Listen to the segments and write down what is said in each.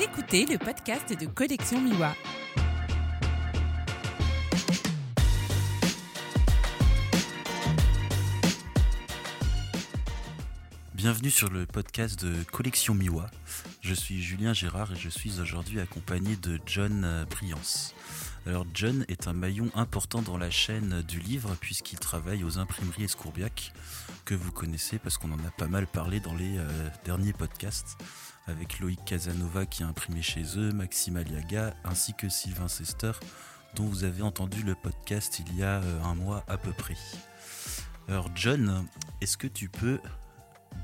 Écoutez le podcast de Collection Miwa. Bienvenue sur le podcast de Collection Miwa. Je suis Julien Gérard et je suis aujourd'hui accompagné de John euh, Briance. Alors John est un maillon important dans la chaîne du livre puisqu'il travaille aux imprimeries Escourbiac que vous connaissez parce qu'on en a pas mal parlé dans les euh, derniers podcasts avec Loïc Casanova qui a imprimé chez eux, Maxime Aliaga ainsi que Sylvain Sester dont vous avez entendu le podcast il y a euh, un mois à peu près. Alors John, est-ce que tu peux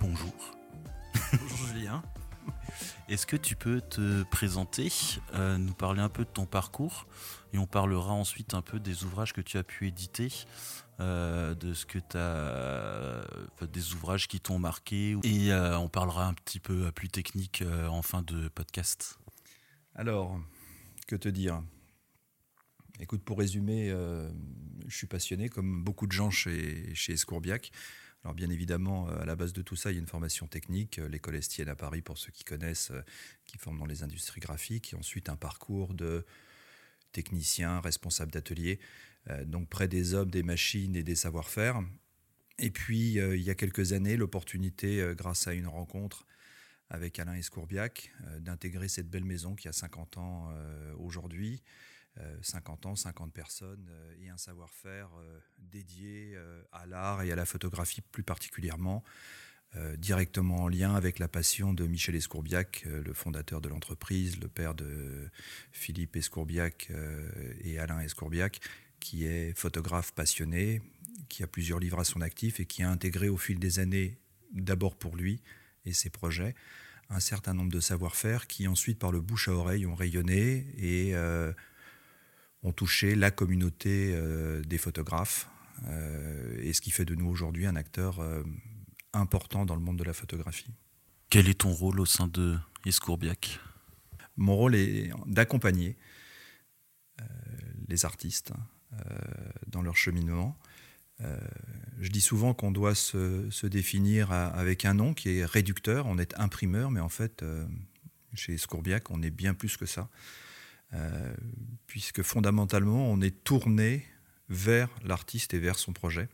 Bonjour. Bonjour Julien. Est-ce que tu peux te présenter, euh, nous parler un peu de ton parcours et on parlera ensuite un peu des ouvrages que tu as pu éditer, euh, de ce que tu as, enfin, des ouvrages qui t'ont marqué et euh, on parlera un petit peu plus technique euh, en fin de podcast. Alors, que te dire? Écoute, pour résumer, euh, je suis passionné, comme beaucoup de gens chez, chez Escourbiac. Alors bien évidemment, euh, à la base de tout ça, il y a une formation technique, euh, l'école Estienne à Paris pour ceux qui connaissent, euh, qui forment dans les industries graphiques, et ensuite un parcours de technicien, responsable d'atelier, euh, donc près des hommes, des machines et des savoir-faire. Et puis, euh, il y a quelques années, l'opportunité, euh, grâce à une rencontre avec Alain Escourbiac, euh, d'intégrer cette belle maison qui a 50 ans euh, aujourd'hui. Euh, 50 ans, 50 personnes euh, et un savoir-faire euh, dédié euh, à l'art et à la photographie plus particulièrement, euh, directement en lien avec la passion de Michel Escourbiac, euh, le fondateur de l'entreprise, le père de Philippe Escourbiac euh, et Alain Escourbiac, qui est photographe passionné, qui a plusieurs livres à son actif et qui a intégré au fil des années, d'abord pour lui et ses projets, un certain nombre de savoir-faire qui ensuite, par le bouche à oreille, ont rayonné et euh, ont touché la communauté euh, des photographes, euh, et ce qui fait de nous aujourd'hui un acteur important dans le monde de la photographie. Quel est ton rôle au sein de Escourbiac? Mon rôle est d'accompagner les artistes dans leur cheminement. Euh, je dis souvent qu'on doit se, définir avec un nom qui est réducteur. On est imprimeur, mais en fait, euh, chez Scourbiac, on est bien plus que ça. Euh, puisque fondamentalement, on est tourné vers l'artiste et vers son projet.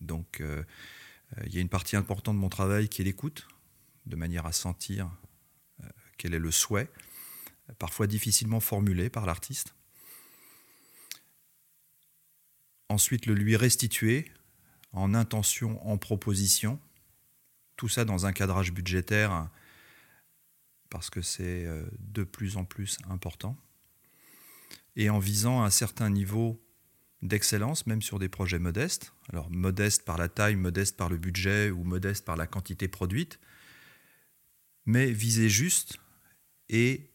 Donc, euh, euh, il y a une partie importante de mon travail qui est l'écoute, de manière à sentir euh, quel est le souhait, parfois difficilement formulé par l'artiste. Ensuite, le lui restituer en intention, en proposition, tout ça dans un cadrage budgétaire, parce que c'est euh, de plus en plus important, et en visant un certain niveau d'excellence, même sur des projets modestes. Alors modeste par la taille, modeste par le budget ou modeste par la quantité produite, mais viser juste et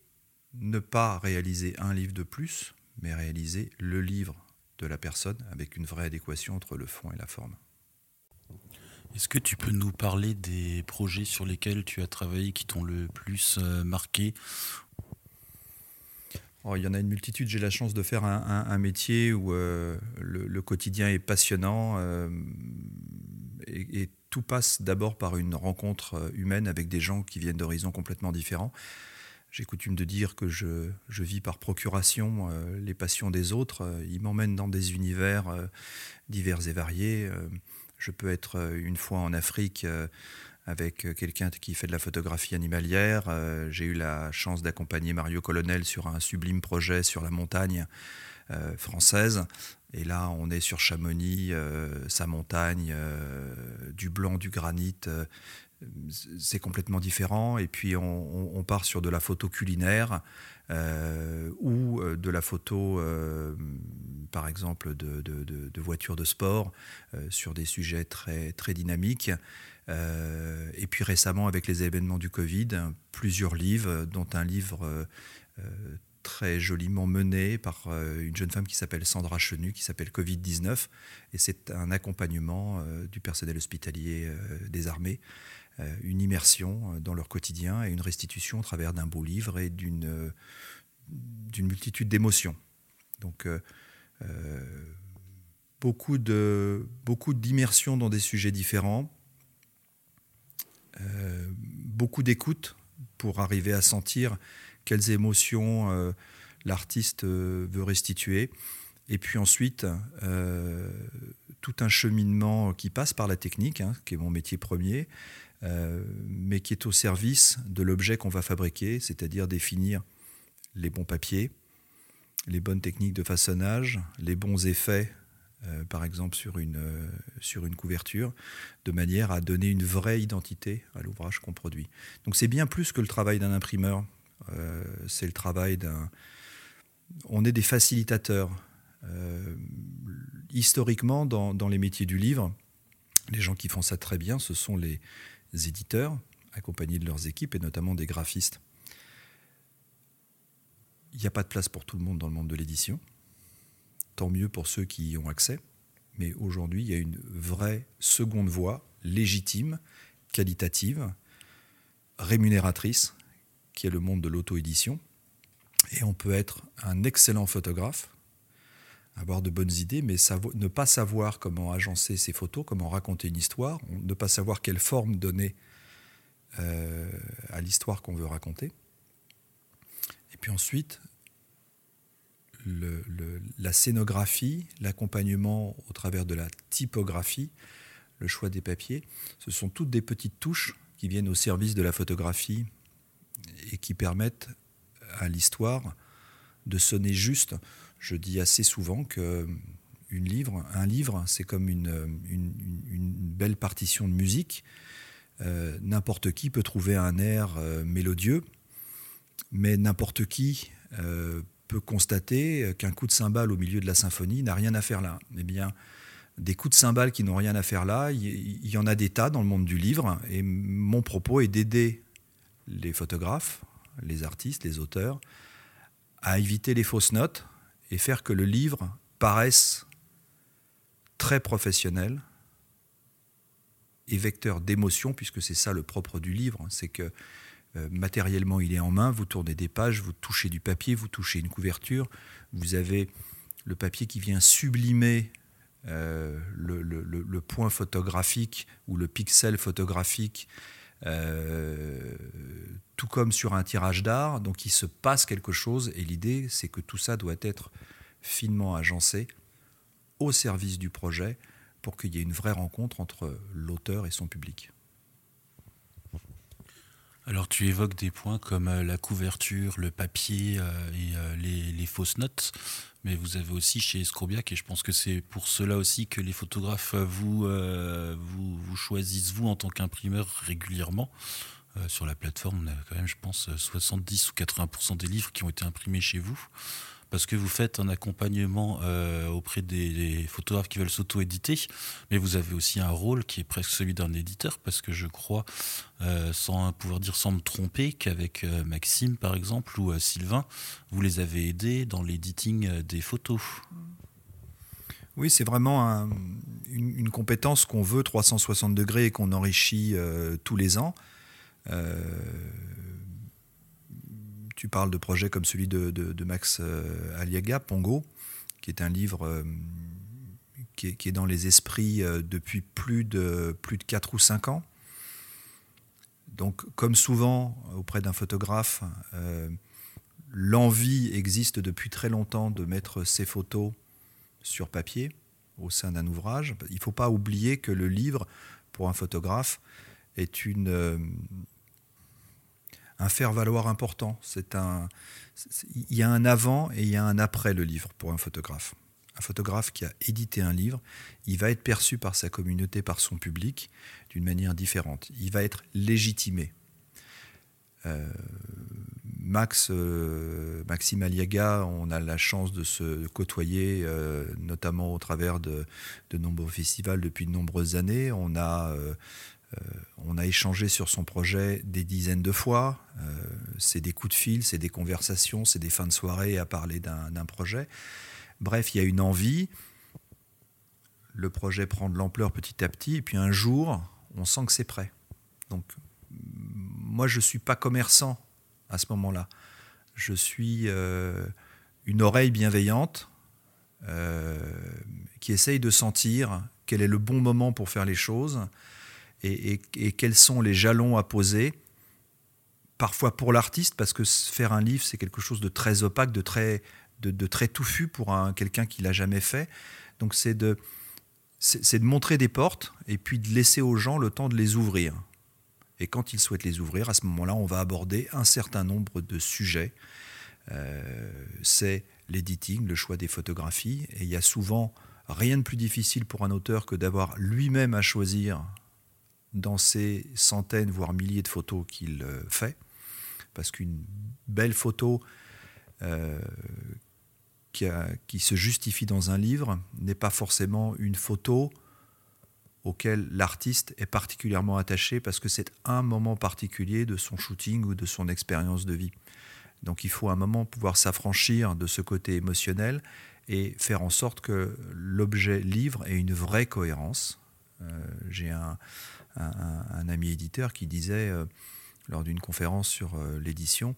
ne pas réaliser un livre de plus, mais réaliser le livre de la personne avec une vraie adéquation entre le fond et la forme. Est-ce que tu peux nous parler des projets sur lesquels tu as travaillé qui t'ont le plus euh, marqué? Oh, il y en a une multitude. J'ai la chance de faire un, un- un métier où euh, le, le quotidien est passionnant euh, et, et tout passe d'abord par une rencontre humaine avec des gens qui viennent d'horizons complètement différents. J'ai coutume de dire que je, je vis par procuration euh, les passions des autres. Euh, Ils m'emmènent dans des univers euh, divers et variés. Je peux être une fois en Afrique avec quelqu'un qui fait de la photographie animalière. J'ai eu la chance d'accompagner Mario Colonel sur un sublime projet sur la montagne française. Et là, on est sur Chamonix, sa montagne, du blanc, du granit. C'est complètement différent. Et puis, on, part sur de la photo culinaire euh, ou euh, de la photo, euh, par exemple, de, voitures de sport sur des sujets très, très dynamiques. Et puis récemment, avec les événements du Covid, plusieurs livres, dont un livre très joliment mené par une jeune femme qui s'appelle Sandra Chenu, qui s'appelle Covid-19. Et c'est un accompagnement du personnel hospitalier des armées, une immersion euh, dans leur quotidien et une restitution au travers d'un beau livre et d'une euh, multitude d'émotions. Donc, euh, euh, beaucoup de beaucoup d'immersion dans des sujets différents, euh, beaucoup d'écoute pour arriver à sentir quelles émotions l'artiste veut restituer. Et puis ensuite, tout un cheminement qui passe par la technique, hein, qui est mon métier premier, mais qui est au service de l'objet qu'on va fabriquer, c'est-à-dire définir les bons papiers, les bonnes techniques de façonnage, les bons effets, euh, par exemple sur une, euh, sur une couverture, de manière à donner une vraie identité à l'ouvrage qu'on produit. Donc c'est bien plus que le travail d'un imprimeur, euh, c'est le travail d'un... On est des facilitateurs. historiquement, dans, dans les métiers du livre, les gens qui font ça très bien, ce sont les éditeurs, accompagnés de leurs équipes, et notamment des graphistes. Il n'y a pas de place pour tout le monde dans le monde de l'édition. Tant mieux pour ceux qui y ont accès. Mais aujourd'hui, il y a une vraie seconde voie, légitime, qualitative, rémunératrice, qui est le monde de l'auto-édition. Et on peut être un excellent photographe, avoir de bonnes idées, mais ne pas savoir comment agencer ses photos, comment raconter une histoire, ne pas savoir quelle forme donner euh, à l'histoire qu'on veut raconter. Et puis ensuite, la scénographie, l'accompagnement au travers de la typographie, le choix des papiers, ce sont toutes des petites touches qui viennent au service de la photographie et qui permettent à l'histoire de sonner juste. Je dis assez souvent que une livre, un livre, c'est comme une, belle partition de musique. Euh, n'importe qui peut trouver un air euh, mélodieux, mais n'importe qui euh, peut constater qu'un coup de cymbale au milieu de la symphonie n'a rien à faire là. Eh bien, des coups de cymbale qui n'ont rien à faire là, il y en a des tas dans le monde du livre, et mon propos est d'aider les photographes, les artistes, les auteurs, à éviter les fausses notes et faire que le livre paraisse très professionnel et vecteur d'émotion, puisque c'est ça le propre du livre, c'est que euh, matériellement, il est en main, vous tournez des pages, vous touchez du papier, vous touchez une couverture, vous avez le papier qui vient sublimer euh, le, point photographique ou le pixel photographique, euh, tout comme sur un tirage d'art. Donc il se passe quelque chose et l'idée, c'est que tout ça doit être finement agencé au service du projet pour qu'il y ait une vraie rencontre entre l'auteur et son public. Alors tu évoques des points comme euh, la couverture, le papier euh, et euh, les, fausses notes, mais vous avez aussi chez Escrobiac, et je pense que c'est pour cela aussi que les photographes vous, vous, vous choisissent vous en tant qu'imprimeur régulièrement. sur la plateforme, on a quand même, je pense, 70 ou 80% des livres qui ont été imprimés chez vous parce que vous faites un accompagnement euh, auprès des, photographes qui veulent s'auto-éditer, mais vous avez aussi un rôle qui est presque celui d'un éditeur, parce que je crois, euh, sans pouvoir dire sans me tromper, qu'avec euh, Maxime par exemple ou Sylvain, vous les avez aidés dans l'éditing des photos. Oui, c'est vraiment une, compétence qu'on veut 360 degrés et qu'on enrichit tous les ans tu parles de projets comme celui de, Max euh, Aliaga, Pongo, qui est un livre euh, qui, est, dans les esprits euh, depuis plus de, plus de 4 ou 5 ans. Donc, comme souvent auprès d'un photographe, l'envie existe depuis très longtemps de mettre ses photos sur papier au sein d'un ouvrage. Il ne faut pas oublier que le livre, pour un photographe, est une, un faire-valoir important. Il y a un avant et il y a un après le livre pour un photographe. Un photographe qui a édité un livre, il va être perçu par sa communauté, par son public, d'une manière différente. Il va être légitimé. Euh, Max, euh, Maxime Aliaga, on a la chance de se côtoyer, euh, notamment au travers de, de, nombreux festivals depuis de nombreuses années. On a on a échangé sur son projet des dizaines de fois. Euh, c'est des coups de fil, c'est des conversations, c'est des fins de soirée à parler d'un projet. Bref, il y a une envie. Le projet prend de l'ampleur petit à petit. Et puis un jour, on sent que c'est prêt. Donc, moi, je ne suis pas commerçant à ce moment-là. Je suis euh, une oreille bienveillante qui essaye de sentir quel est le bon moment pour faire les choses et, quels sont les jalons à poser parfois pour l'artiste, parce que faire un livre, c'est quelque chose de très opaque, de très, de, très touffu pour un, quelqu'un qui l'a jamais fait. Donc c'est de, c'est de montrer des portes et puis de laisser aux gens le temps de les ouvrir. Et quand ils souhaitent les ouvrir, à ce moment-là, on va aborder un certain nombre de sujets. Euh, c'est l'editing, le choix des photographies. Et il y a souvent rien de plus difficile pour un auteur que d'avoir lui-même à choisir dans ces centaines, voire milliers de photos qu'il euh, fait. Parce qu'une belle photo euh, qui, se justifie dans un livre n'est pas forcément une photo auquel l'artiste est particulièrement attaché parce que c'est un moment particulier de son shooting ou de son expérience de vie. Donc il faut un moment pouvoir s'affranchir de ce côté émotionnel et faire en sorte que l'objet livre ait une vraie cohérence. Euh, j'ai un, ami éditeur qui disait euh, lors d'une conférence sur euh, l'édition,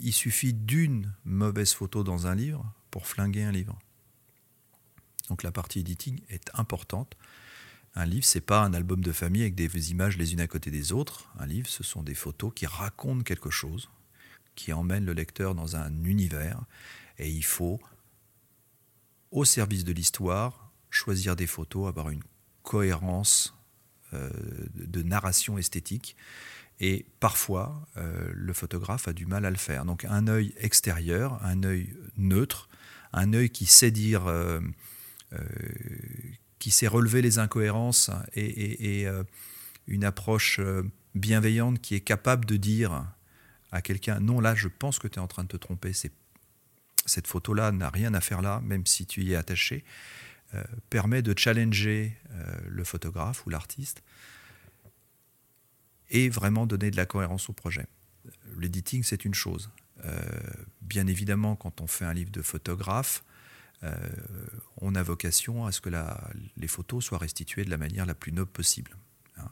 il suffit d'une mauvaise photo dans un livre pour flinguer un livre. Donc la partie editing est importante. Un livre, c'est pas un album de famille avec des images les unes à côté des autres. Un livre, ce sont des photos qui racontent quelque chose, qui emmènent le lecteur dans un univers. Et il faut, au service de l'histoire, choisir des photos, avoir une cohérence de narration esthétique et parfois, euh, le photographe a du mal à le faire. Donc un œil extérieur, un œil neutre, un œil qui sait dire, euh, euh, qui sait relever les incohérences et, une approche bienveillante qui est capable de dire à quelqu'un, non, là, je pense que tu es en train de te tromper, cette photo-là n'a rien à faire là, même si tu y es attaché, permet de challenger le photographe ou l'artiste et vraiment donner de la cohérence au projet. L'editing, c'est une chose. Euh, bien évidemment, quand on fait un livre de photographe, euh, on a vocation à ce que les photos soient restituées de la manière la plus noble possible. Hein.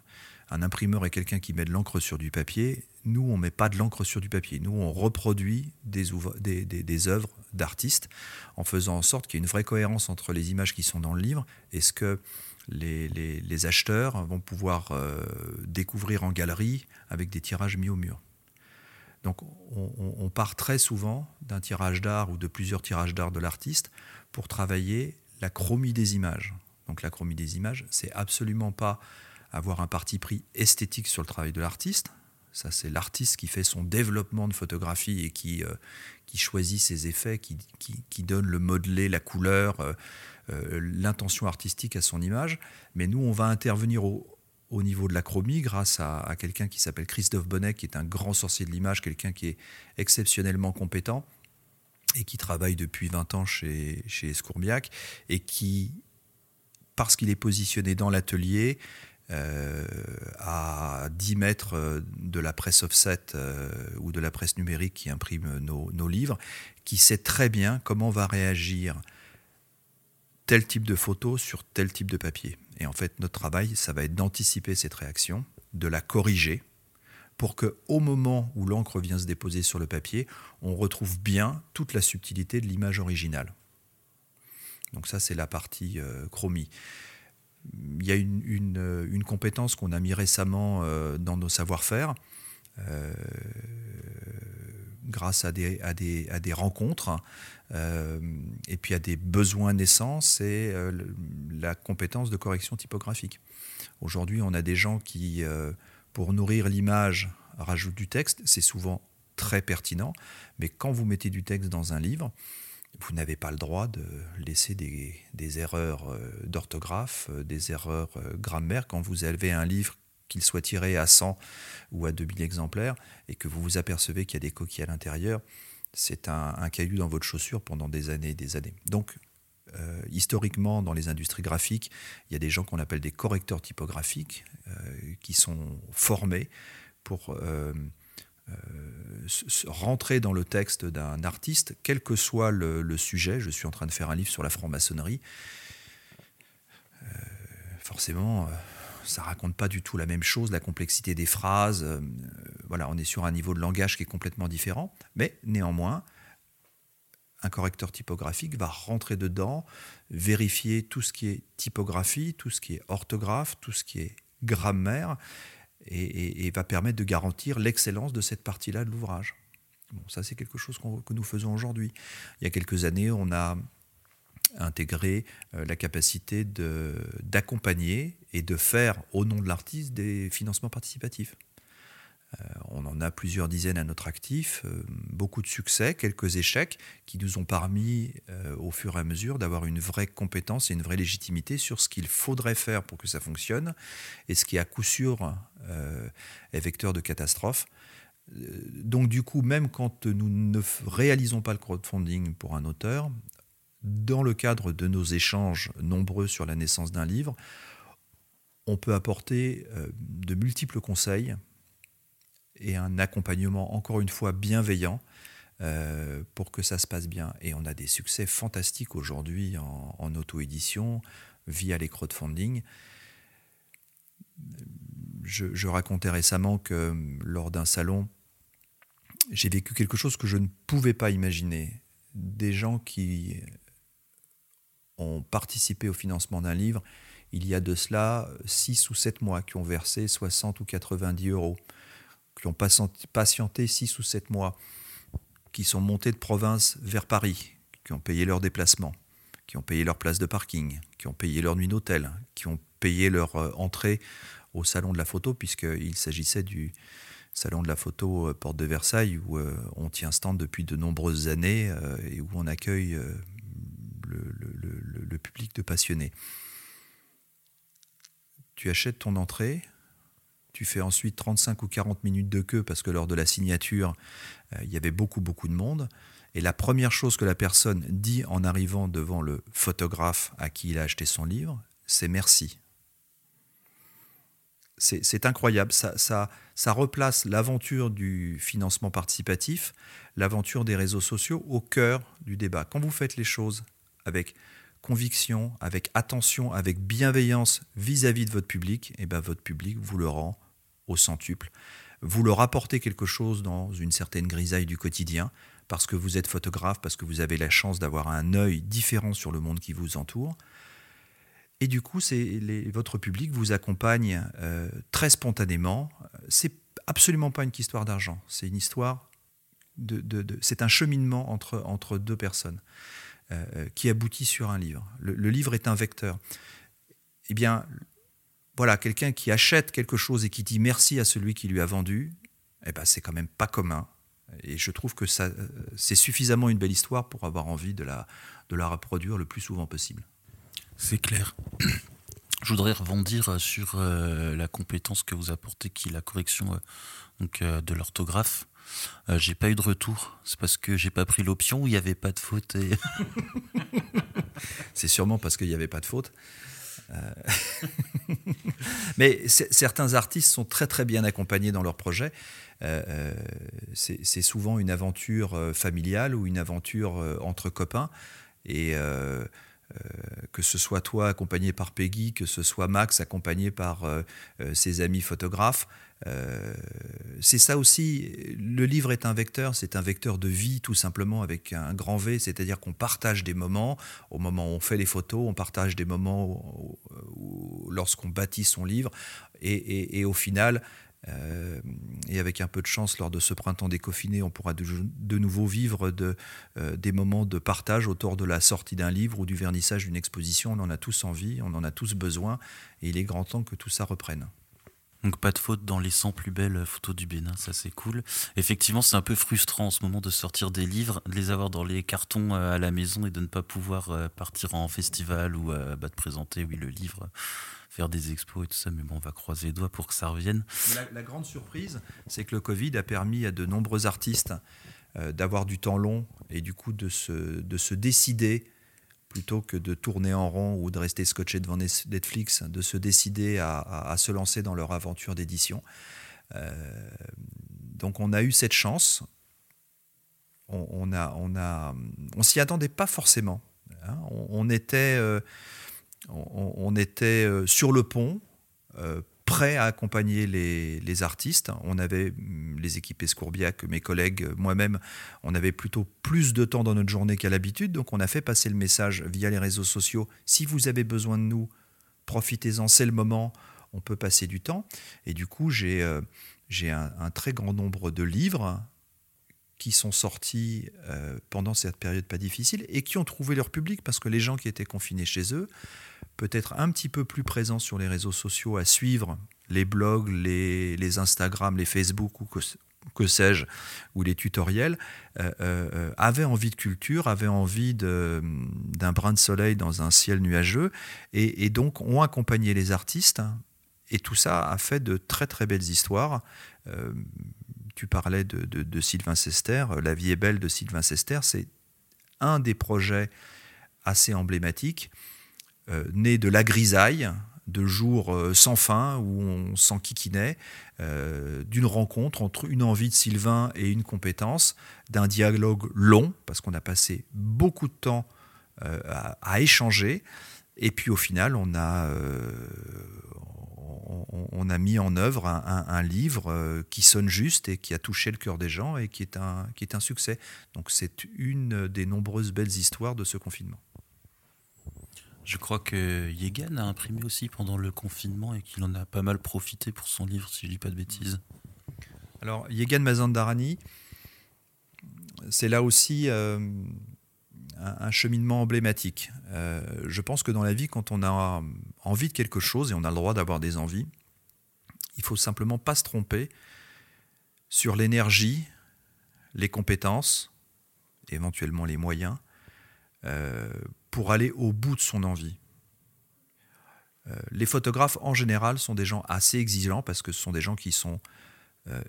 Un imprimeur est quelqu'un qui met de l'encre sur du papier. Nous, on ne met pas de l'encre sur du papier. Nous, on reproduit des, œuvres d'artistes en faisant en sorte qu'il y ait une vraie cohérence entre les images qui sont dans le livre et ce que les, acheteurs vont pouvoir euh, découvrir en galerie avec des tirages mis au mur. Donc on, part très souvent d'un tirage d'art ou de plusieurs tirages d'art de l'artiste pour travailler la chromie des images. Donc la chromie des images, c'est absolument pas avoir un parti pris esthétique sur le travail de l'artiste. Ça, c'est l'artiste qui fait son développement de photographie et qui, euh, qui choisit ses effets, qui, qui, donne le modelé, la couleur, euh, euh, l'intention artistique à son image. Mais nous, on va intervenir au, niveau de la chromie grâce à, quelqu'un qui s'appelle Christophe Bonnet, qui est un grand sorcier de l'image, quelqu'un qui est exceptionnellement compétent et qui travaille depuis 20 ans chez, chez Scourbiac et qui, parce qu'il est positionné dans l'atelier, à 10 mètres de la presse offset euh, ou de la presse numérique qui imprime nos, livres, qui sait très bien comment va réagir tel type de photo sur tel type de papier. Et en fait, notre travail, ça va être d'anticiper cette réaction, de la corriger, pour que au moment où l'encre vient se déposer sur le papier, on retrouve bien toute la subtilité de l'image originale. Donc ça, c'est la partie euh, chromie. Il y a une, euh, compétence qu'on a mis récemment euh, dans nos savoir-faire grâce à des, rencontres euh, et puis à des besoins naissants, c'est euh, la compétence de correction typographique. Aujourd'hui, on a des gens qui, euh, pour nourrir l'image, rajoutent du texte. C'est souvent très pertinent, mais quand vous mettez du texte dans un livre, vous n'avez pas le droit de laisser des, erreurs d'orthographe, des erreurs grammaire. Quand vous avez un livre qu'il soit tiré à 100 ou à 2000 exemplaires, et que vous vous apercevez qu'il y a des coquilles à l'intérieur, c'est un, caillou dans votre chaussure pendant des années et des années. Donc, euh, historiquement, dans les industries graphiques, il y a des gens qu'on appelle des correcteurs typographiques euh, qui sont formés pour euh, rentrer dans le texte d'un artiste, quel que soit le, sujet. Je suis en train de faire un livre sur la franc-maçonnerie. forcément ça raconte pas du tout la même chose, la complexité des phrases. Euh, voilà, on est sur un niveau de langage qui est complètement différent, mais néanmoins, un correcteur typographique va rentrer dedans, vérifier tout ce qui est typographie, tout ce qui est orthographe, tout ce qui est grammaire, et, va permettre de garantir l'excellence de cette partie-là de l'ouvrage. Bon, ça, c'est quelque chose que nous faisons aujourd'hui. Il y a quelques années, on a intégré euh, la capacité d'accompagner et de faire, au nom de l'artiste, des financements participatifs. Euh, on en a plusieurs dizaines à notre actif, euh, beaucoup de succès, quelques échecs qui nous ont permis au fur et à mesure d'avoir une vraie compétence et une vraie légitimité sur ce qu'il faudrait faire pour que ça fonctionne et ce qui à coup sûr est vecteur de catastrophe. Donc du coup, même quand nous ne réalisons pas le crowdfunding pour un auteur, dans le cadre de nos échanges nombreux sur la naissance d'un livre, on peut apporter euh, de multiples conseils et un accompagnement, encore une fois, bienveillant euh, pour que ça se passe bien. Et on a des succès fantastiques aujourd'hui en, auto-édition via les crowdfunding. Je, je, racontais récemment que lors d'un salon, j'ai vécu quelque chose que je ne pouvais pas imaginer. Des gens qui ont participé au financement d'un livre il y a de cela 6 ou 7 mois, qui ont versé 60 ou 90 euros, qui ont patienté 6 ou 7 mois, qui sont montés de province vers Paris, qui ont payé leur déplacement, qui ont payé leur place de parking, qui ont payé leur nuit d'hôtel, qui ont payé leur euh, entrée au salon de la photo, puisqu'il s'agissait du salon de la photo euh, Porte de Versailles, où euh, on tient stand depuis de nombreuses années et où on accueille le, public de passionnés. Tu achètes ton entrée, tu fais ensuite 35 ou 40 minutes de queue parce que lors de la signature, euh, il y avait beaucoup, beaucoup de monde. Et la première chose que la personne dit en arrivant devant le photographe à qui il a acheté son livre, c'est merci. C'est incroyable, ça, ça, ça replace l'aventure du financement participatif, l'aventure des réseaux sociaux au cœur du débat. Quand vous faites les choses avec conviction, avec attention, avec bienveillance vis-à-vis de votre public, et eh ben votre public vous le rend au centuple. Vous leur apportez quelque chose dans une certaine grisaille du quotidien, parce que vous êtes photographe, parce que vous avez la chance d'avoir un œil différent sur le monde qui vous entoure. Et du coup, les, votre public vous accompagne euh, très spontanément. C'est absolument pas une histoire d'argent, c'est une histoire de, c'est un cheminement entre, entre deux personnes. Euh, qui aboutit sur un livre. Le, livre est un vecteur. Eh bien, voilà, quelqu'un qui achète quelque chose et qui dit merci à celui qui lui a vendu, eh ben, c'est quand même pas commun. Et je trouve que ça, euh, c'est suffisamment une belle histoire pour avoir envie de la, de la reproduire le plus souvent possible. C'est clair. Je voudrais rebondir sur euh, la compétence que vous apportez, qui est la correction donc, de l'orthographe. Euh, j'ai pas eu de retour. C'est parce que j'ai pas pris l'option où il n'y avait pas de faute. C'est sûrement parce qu'il n'y avait pas de faute. Euh, mais certains artistes sont très très bien accompagnés dans leur projet. Euh, c'est souvent une aventure familiale ou une aventure entre copains. Et que ce soit toi accompagné par Peggy, que ce soit Max accompagné par ses amis photographes, euh, c'est ça aussi, le livre est un vecteur, c'est un vecteur de vie tout simplement avec un grand V, c'est-à-dire qu'on partage des moments, au moment où on fait les photos, on partage des moments lorsqu'on bâtit son livre, et, au final, euh, et avec un peu de chance, lors de ce printemps déconfiné, on pourra de, nouveau vivre euh, des moments de partage autour de la sortie d'un livre ou du vernissage d'une exposition. On en a tous envie, on en a tous besoin, et il est grand temps que tout ça reprenne. Donc pas de faute dans les 100 plus belles photos du Bénin, ça c'est cool. Effectivement, c'est un peu frustrant en ce moment de sortir des livres, de les avoir dans les cartons euh, à la maison et de ne pas pouvoir euh, partir en festival ou euh, bah, de présenter, oui, le livre, faire des expos et tout ça. Mais bon, on va croiser les doigts pour que ça revienne. La, grande surprise, c'est que le Covid a permis à de nombreux artistes d'avoir du temps long et du coup de se, de se décider plutôt que de tourner en rond ou de rester scotché devant Netflix, de se décider à, se lancer dans leur aventure d'édition. Euh, donc on a eu cette chance. On, a, on a, on s'y attendait pas forcément. Hein. On, était, euh, on, était euh, sur le pont, prêt à accompagner les, artistes. On avait mm, les équipes Escourbiac, mes collègues, moi-même, on avait plutôt plus de temps dans notre journée qu'à l'habitude, donc on a fait passer le message via les réseaux sociaux. Si vous avez besoin de nous, profitez-en, c'est le moment. on peut passer du temps. Et du coup, j'ai euh, un, très grand nombre de livres qui sont sortis euh, pendant cette période pas difficile et qui ont trouvé leur public parce que les gens qui étaient confinés chez eux, peut-être un petit peu plus présents sur les réseaux sociaux à suivre les blogs, les, les Instagram, les Facebook ou que, sais-je, ou les tutoriels, euh, euh, avaient envie de culture, avaient envie d'un brin de soleil dans un ciel nuageux, et, donc ont accompagné les artistes. Et tout ça a fait de très très belles histoires. Euh, tu parlais de, Sylvain Sester, La vie est belle de Sylvain Sester, c'est un des projets assez emblématiques, euh, né de la grisaille, de jours euh, sans fin où on s'enquiquinait, euh, d'une rencontre entre une envie de Sylvain et une compétence, d'un dialogue long, parce qu'on a passé beaucoup de temps à, échanger, et puis au final, on a, on, a mis en œuvre un, livre euh, qui sonne juste et qui a touché le cœur des gens et qui est un, qui est un succès. Donc c'est une des nombreuses belles histoires de ce confinement. Je crois que Yegan a imprimé aussi pendant le confinement et qu'il en a pas mal profité pour son livre, si je dis pas de bêtises. Alors, Yegan Mazandarani, c'est là aussi euh, un, cheminement emblématique. Euh, je pense que dans la vie, quand on a envie de quelque chose, et on a le droit d'avoir des envies, il faut simplement pas se tromper sur l'énergie, les compétences, éventuellement les moyens, euh, pour aller au bout de son envie. Euh, les photographes, en général, sont des gens assez exigeants parce que ce sont des gens qui sont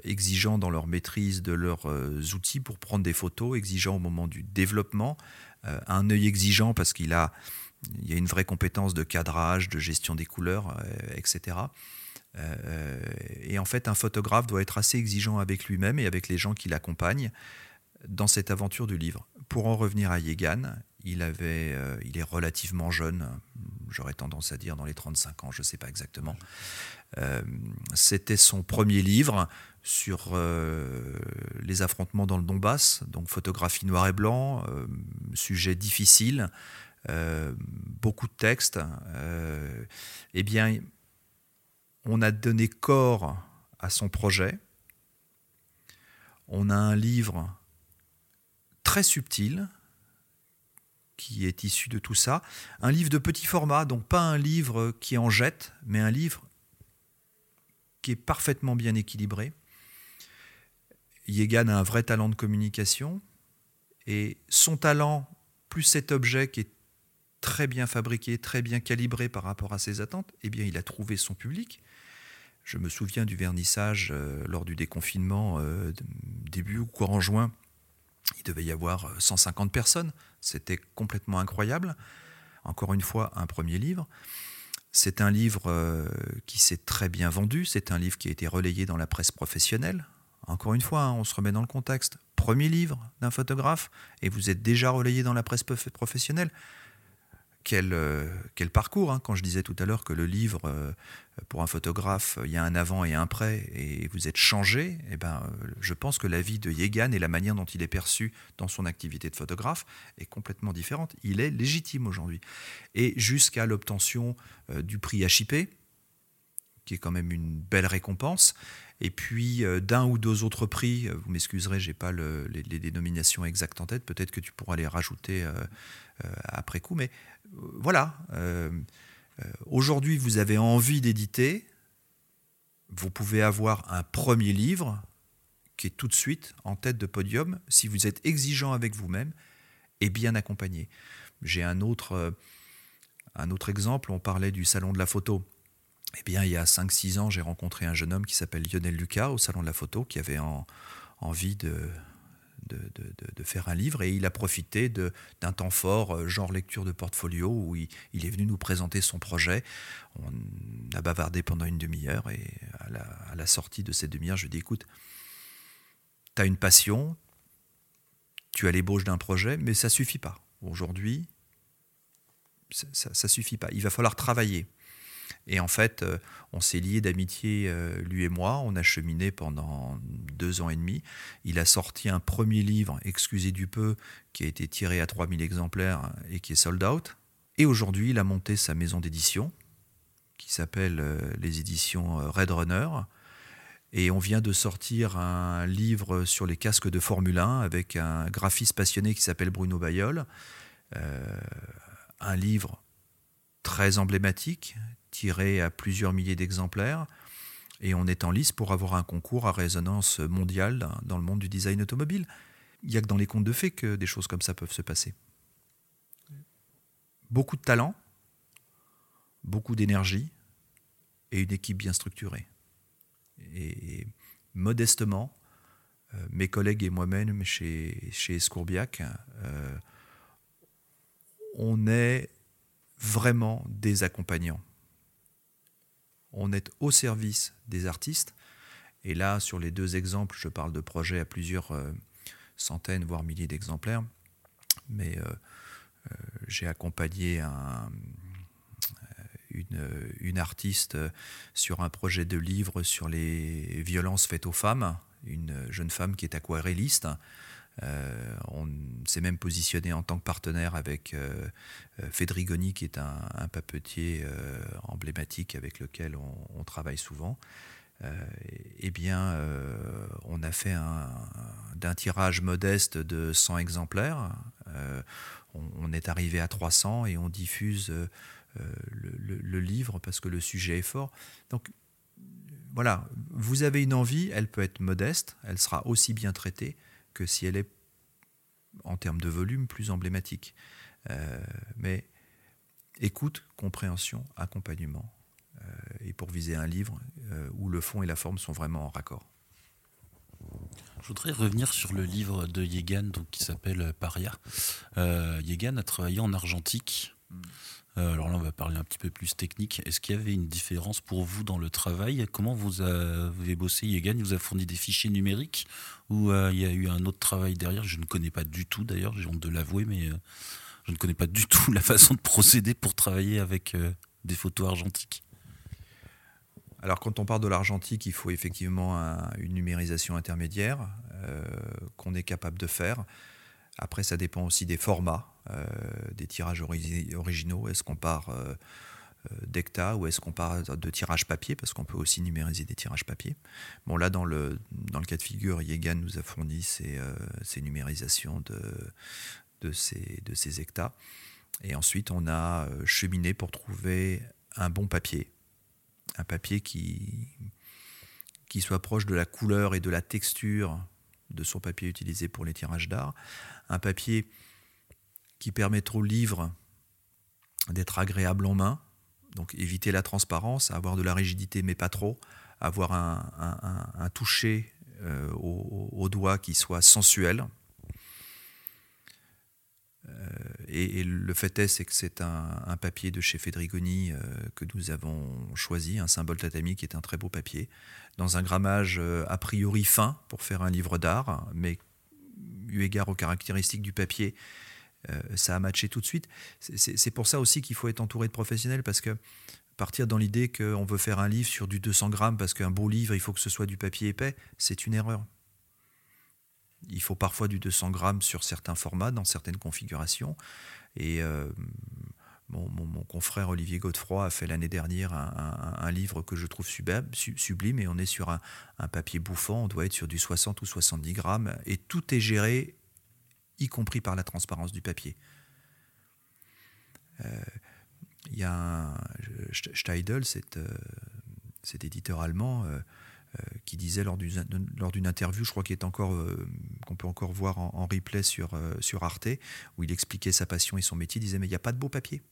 exigeants dans leur maîtrise de leurs outils pour prendre des photos, exigeants au moment du développement, euh, un œil exigeant parce qu'il a, il y a une vraie compétence de cadrage, de gestion des couleurs, euh, etc. Euh, et en fait, un photographe doit être assez exigeant avec lui-même et avec les gens qui l'accompagnent dans cette aventure du livre. Pour en revenir à Yegan, il, avait, il est relativement jeune, j'aurais tendance à dire dans les 35 ans, je ne sais pas exactement. C'était son premier livre sur euh, les affrontements dans le Donbass, donc photographie noir et blanc, euh, sujet difficile, euh, beaucoup de textes. eh bien, on a donné corps à son projet. On a un livre très subtil qui est issu de tout ça. Un livre de petit format, donc pas un livre qui en jette, mais un livre qui est parfaitement bien équilibré Yegan a un vrai talent de communication et son talent, plus cet objet qui est très bien fabriqué, très bien calibré par rapport à ses attentes, eh bien, il a trouvé son public. Je me souviens du vernissage euh, lors du déconfinement euh, début ou courant juin. Il devait y avoir 150 euh, personnes. C'était complètement incroyable. Encore une fois, un premier livre. C'est un livre qui s'est très bien vendu. C'est un livre qui a été relayé dans la presse professionnelle. Encore une fois, hein, on se remet dans le contexte. Premier livre d'un photographe et vous êtes déjà relayé dans la presse professionnelle. Quel, euh, quel parcours hein. Quand je disais tout à l'heure que le livre, euh, pour un photographe, il y a un avant et un après et vous êtes changé, eh ben, euh, je pense que la vie de Yegan et la manière dont il est perçu dans son activité de photographe est complètement différente. Il est légitime aujourd'hui. Et jusqu'à l'obtention du prix HIP, qui est quand même une belle récompense, et puis d'un ou deux autres prix, vous m'excuserez, j'ai pas les, dénominations exactes en tête, peut-être que tu pourras les rajouter après coup, mais voilà. Aujourd'hui, vous avez envie d'éditer, vous pouvez avoir un premier livre qui est tout de suite en tête de podium si vous êtes exigeant avec vous-même et bien accompagné. J'ai un autre, un autre exemple, on parlait du salon de la photo. Eh bien, il y a 5-6 ans, j'ai rencontré un jeune homme qui s'appelle Lionel Lucas au Salon de la Photo, qui avait envie de, de, faire un livre et il a profité d'un temps fort, euh, genre lecture de portfolio, où il, est venu nous présenter son projet. On a bavardé pendant une demi-heure et à la, sortie de cette demi-heure, je lui ai dit écoute, tu as une passion, tu as l'ébauche d'un projet, mais ça suffit pas. Aujourd'hui, ça ne suffit pas. Il va falloir travailler. Et en fait, euh, on s'est lié d'amitié, euh, lui et moi. On a cheminé pendant deux ans et demi. Il a sorti un premier livre, Excusez du peu, qui a été tiré à 3000 exemplaires et qui est sold out. Et aujourd'hui, il a monté sa maison d'édition, qui s'appelle les éditions Red Runner. Et on vient de sortir un livre sur les casques de Formule 1 avec un graphiste passionné qui s'appelle Bruno Bayol. un livre très emblématique, tiré à plusieurs milliers d'exemplaires. Et on est en lice pour avoir un concours à résonance mondiale dans le monde du design automobile. Il n'y a que dans les contes de fées que des choses comme ça peuvent se passer. Beaucoup de talent, beaucoup d'énergie et une équipe bien structurée. Et modestement, euh, mes collègues et moi-même chez, chez Escourbiac, euh, on est vraiment des accompagnants on est au service des artistes. Et là, sur les deux exemples, je parle de projets à plusieurs euh, centaines, voire milliers d'exemplaires. Mais euh, euh, j'ai accompagné une, une, artiste sur un projet de livre sur les violences faites aux femmes, une jeune femme qui est aquarelliste. Euh, on s'est même positionné en tant que partenaire avec euh, euh, Fedrigoni, qui est un, papetier emblématique avec lequel on, travaille souvent. eh bien, on a fait d'un tirage modeste de 100 exemplaires. On, est arrivé à 300 et on diffuse le, livre parce que le sujet est fort. Donc, voilà, vous avez une envie, elle peut être modeste, elle sera aussi bien traitée que si elle est en termes de volume plus emblématique. Euh, mais écoute, compréhension, accompagnement, euh, et pour viser un livre euh, où le fond et la forme sont vraiment en raccord. Je voudrais revenir sur le livre de Yegan donc, qui s'appelle Paria. Yegan a travaillé en argentique. Hmm. Euh, alors là, on va parler un petit peu plus technique. Est-ce qu'il y avait une différence pour vous dans le travail? Comment vous avez bossé Yegan? Vous a fourni des fichiers numériques ou euh, il y a eu un autre travail derrière? Je ne connais pas du tout d'ailleurs, j'ai honte de l'avouer, mais euh, je ne connais pas du tout la façon de procéder pour travailler avec des photos argentiques. Alors quand on parle de l'argentique, il faut effectivement une numérisation intermédiaire qu'on est capable de faire. Après, ça dépend aussi des formats, des tirages originaux. Est-ce qu'on part euh, euh, d'ECTA ou est-ce qu'on part de tirage papier? Parce qu'on peut aussi numériser des tirages papier. Bon, là, dans le, dans le cas de figure, Yegan nous a fourni ces, numérisations de, de, ces, de ces. Et ensuite, on a cheminé pour trouver un bon papier. Un papier qui, qui soit proche de la couleur et de la texture de son papier utilisé pour les tirages d'art, un papier qui permettra au livre d'être agréable en main, donc éviter la transparence, avoir de la rigidité mais pas trop, avoir un, toucher euh, au, doigt qui soit sensuel. Euh, et, le fait est, c'est que c'est un, papier de chez Fedrigoni euh, que nous avons choisi, un symbole tatami qui est un très beau papier, dans un grammage a priori fin pour faire un livre d'art, mais eu égard aux caractéristiques du papier, ça a matché tout de suite. C'est pour ça aussi qu'il faut être entouré de professionnels parce que partir dans l'idée qu'on veut faire un livre sur du 200 grammes parce qu'un beau livre, il faut que ce soit du papier épais, c'est une erreur. Il faut parfois du 200 grammes sur certains formats, dans certaines configurations. Et euh, mon, confrère Olivier Godefroy a fait l'année dernière un, livre que je trouve sublime, et on est sur un, papier bouffant, on doit être sur du 60 ou 70 grammes, et tout est géré, y compris par la transparence du papier. Euh, il y a un, Steidel, cet, euh, cet éditeur allemand, euh, qui disait lors d'une interview, je crois qu'il est encore qu'on peut encore voir en, replay sur, sur Arte, où il expliquait sa passion et son métier, il disait mais il n'y a pas de beau papier.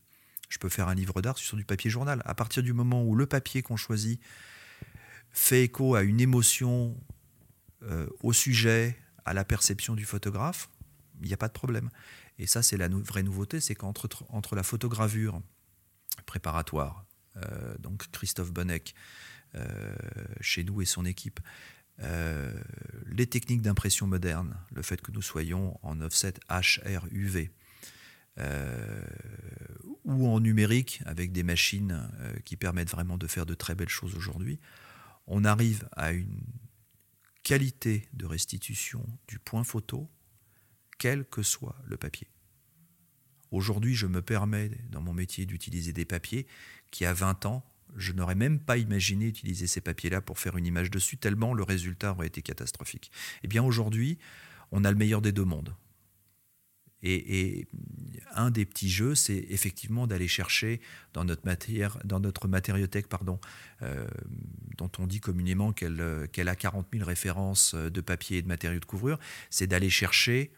Je peux faire un livre d'art sur du papier journal. À partir du moment où le papier qu'on choisit fait écho à une émotion, euh, au sujet, à la perception du photographe, il n'y a pas de problème. Et ça, c'est la vraie nouveauté, c'est qu'entre entre la photogravure préparatoire, euh, donc Christophe Bonnet, euh, chez nous et son équipe, les techniques d'impression moderne, le fait que nous soyons en offset HRUV, euh, ou en numérique avec des machines euh, qui permettent vraiment de faire de très belles choses aujourd'hui, on arrive à une qualité de restitution du point photo, quel que soit le papier. Aujourd'hui, je me permets dans mon métier d'utiliser des papiers qui, à 20 ans, je n'aurais même pas imaginé utiliser ces papiers-là pour faire une image dessus, tellement le résultat aurait été catastrophique. Eh bien aujourd'hui, on a le meilleur des deux mondes. Et, un des petits jeux, c'est effectivement d'aller chercher dans notre, matière, dans notre matériothèque, pardon, euh, dont on dit communément qu'elle qu'elle a 40 000 références de papier et de matériaux de couvrure, c'est d'aller chercher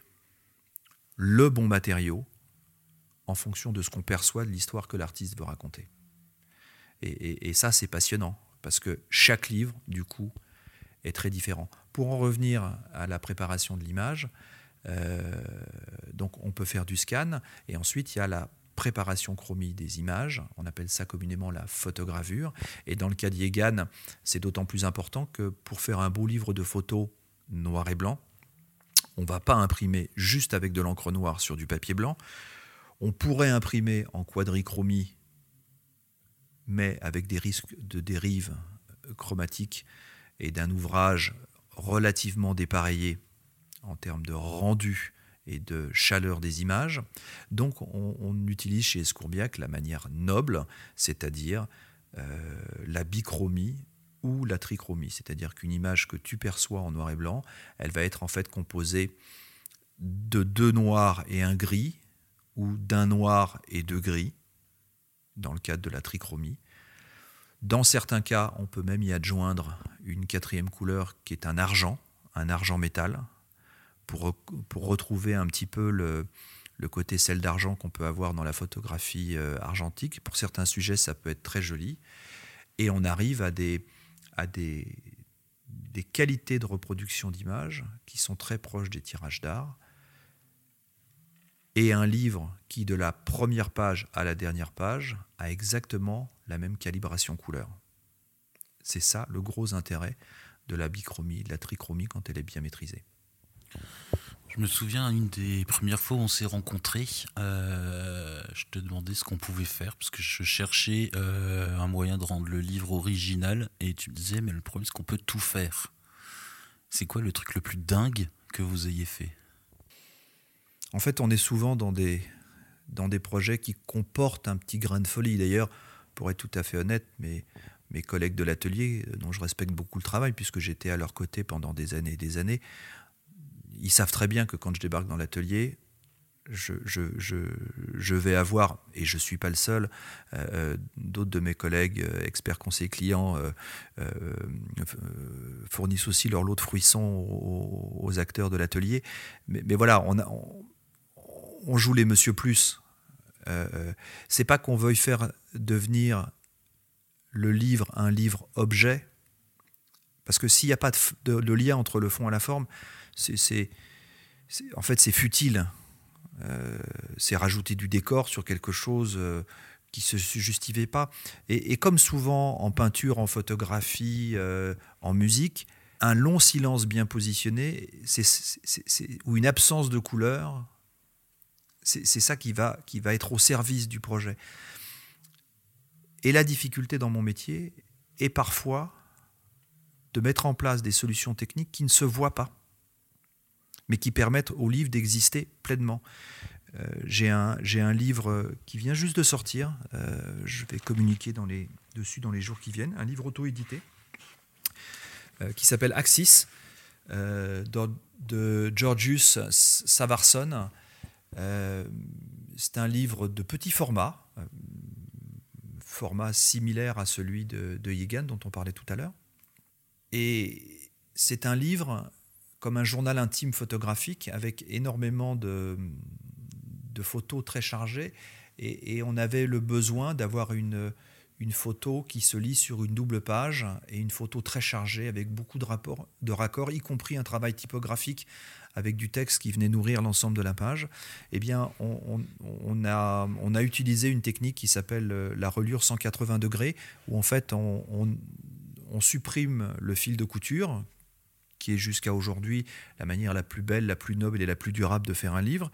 le bon matériau en fonction de ce qu'on perçoit de l'histoire que l'artiste veut raconter. Et, ça, c'est passionnant, parce que chaque livre, du coup, est très différent. Pour en revenir à la préparation de l'image, euh, donc on peut faire du scan, et ensuite il y a la préparation chromie des images, on appelle ça communément la photogravure, et dans le cas d'Yegan, c'est d'autant plus important que pour faire un beau livre de photos noir et blanc, on ne va pas imprimer juste avec de l'encre noire sur du papier blanc, on pourrait imprimer en quadrichromie mais avec des risques de dérive chromatique et d'un ouvrage relativement dépareillé en termes de rendu et de chaleur des images. Donc on, utilise chez Escourbiac la manière noble, c'est-à-dire euh, la bichromie ou la trichromie, c'est-à-dire qu'une image que tu perçois en noir et blanc, elle va être en fait composée de deux noirs et un gris, ou d'un noir et deux gris, dans le cadre de la trichromie. Dans certains cas, on peut même y adjoindre une quatrième couleur qui est un argent, un argent métal, pour, pour retrouver un petit peu le, le côté sel d'argent qu'on peut avoir dans la photographie euh, argentique. Pour certains sujets, ça peut être très joli. Et on arrive à des, à des, des qualités de reproduction d'image qui sont très proches des tirages d'art et un livre qui, de la première page à la dernière page, a exactement la même calibration couleur. C'est ça le gros intérêt de la bichromie, de la trichromie quand elle est bien maîtrisée. Je me souviens, une des premières fois où on s'est rencontrés, euh, je te demandais ce qu'on pouvait faire, parce que je cherchais euh, un moyen de rendre le livre original, et tu me disais, mais le problème c'est qu'on peut tout faire. C'est quoi le truc le plus dingue que vous ayez fait? En fait, on est souvent dans des, dans des projets qui comportent un petit grain de folie. D'ailleurs, pour être tout à fait honnête, mes, mes collègues de l'atelier, euh, dont je respecte beaucoup le travail, puisque j'étais à leur côté pendant des années et des années, ils savent très bien que quand je débarque dans l'atelier, je, vais avoir, et je ne suis pas le seul, euh, euh, d'autres de mes collègues, experts conseillers clients, fournissent aussi leur lot de fruissons aux, acteurs de l'atelier. Mais, voilà, on joue les Monsieur Plus. Euh, euh, c'est pas qu'on veuille faire devenir le livre un livre objet, parce que s'il n'y a pas de, lien entre le fond et la forme, en fait c'est futile. Euh, c'est rajouter du décor sur quelque chose qui ne se justifiait pas. Et, comme souvent en peinture, en photographie, en musique, un long silence bien positionné, ou une absence de couleur, c'est ça qui va, qui va être au service du projet. Et la difficulté dans mon métier est parfois de mettre en place des solutions techniques qui ne se voient pas, mais qui permettent au livre d'exister pleinement. Euh, j'ai un, livre qui vient juste de sortir, euh, je vais communiquer dessus dans les jours qui viennent, un livre auto-édité euh, qui s'appelle Axis de Georgius Savarson c'est un livre de petit format, format similaire à celui de, de dont on parlait tout à l'heure. Et c'est un livre comme un journal intime photographique avec énormément de, photos très chargées. Et, on avait le besoin d'avoir une, une photo qui se lit sur une double page et une photo très chargée avec beaucoup de, rapports, de raccords, y compris un travail typographique avec du texte qui venait nourrir l'ensemble de la page, eh bien, on, a, on a utilisé une technique qui s'appelle euh, la reliure 180 degrés, où en fait on, on supprime le fil de couture qui est jusqu'à aujourd'hui la manière la plus belle, la plus noble et la plus durable de faire un livre.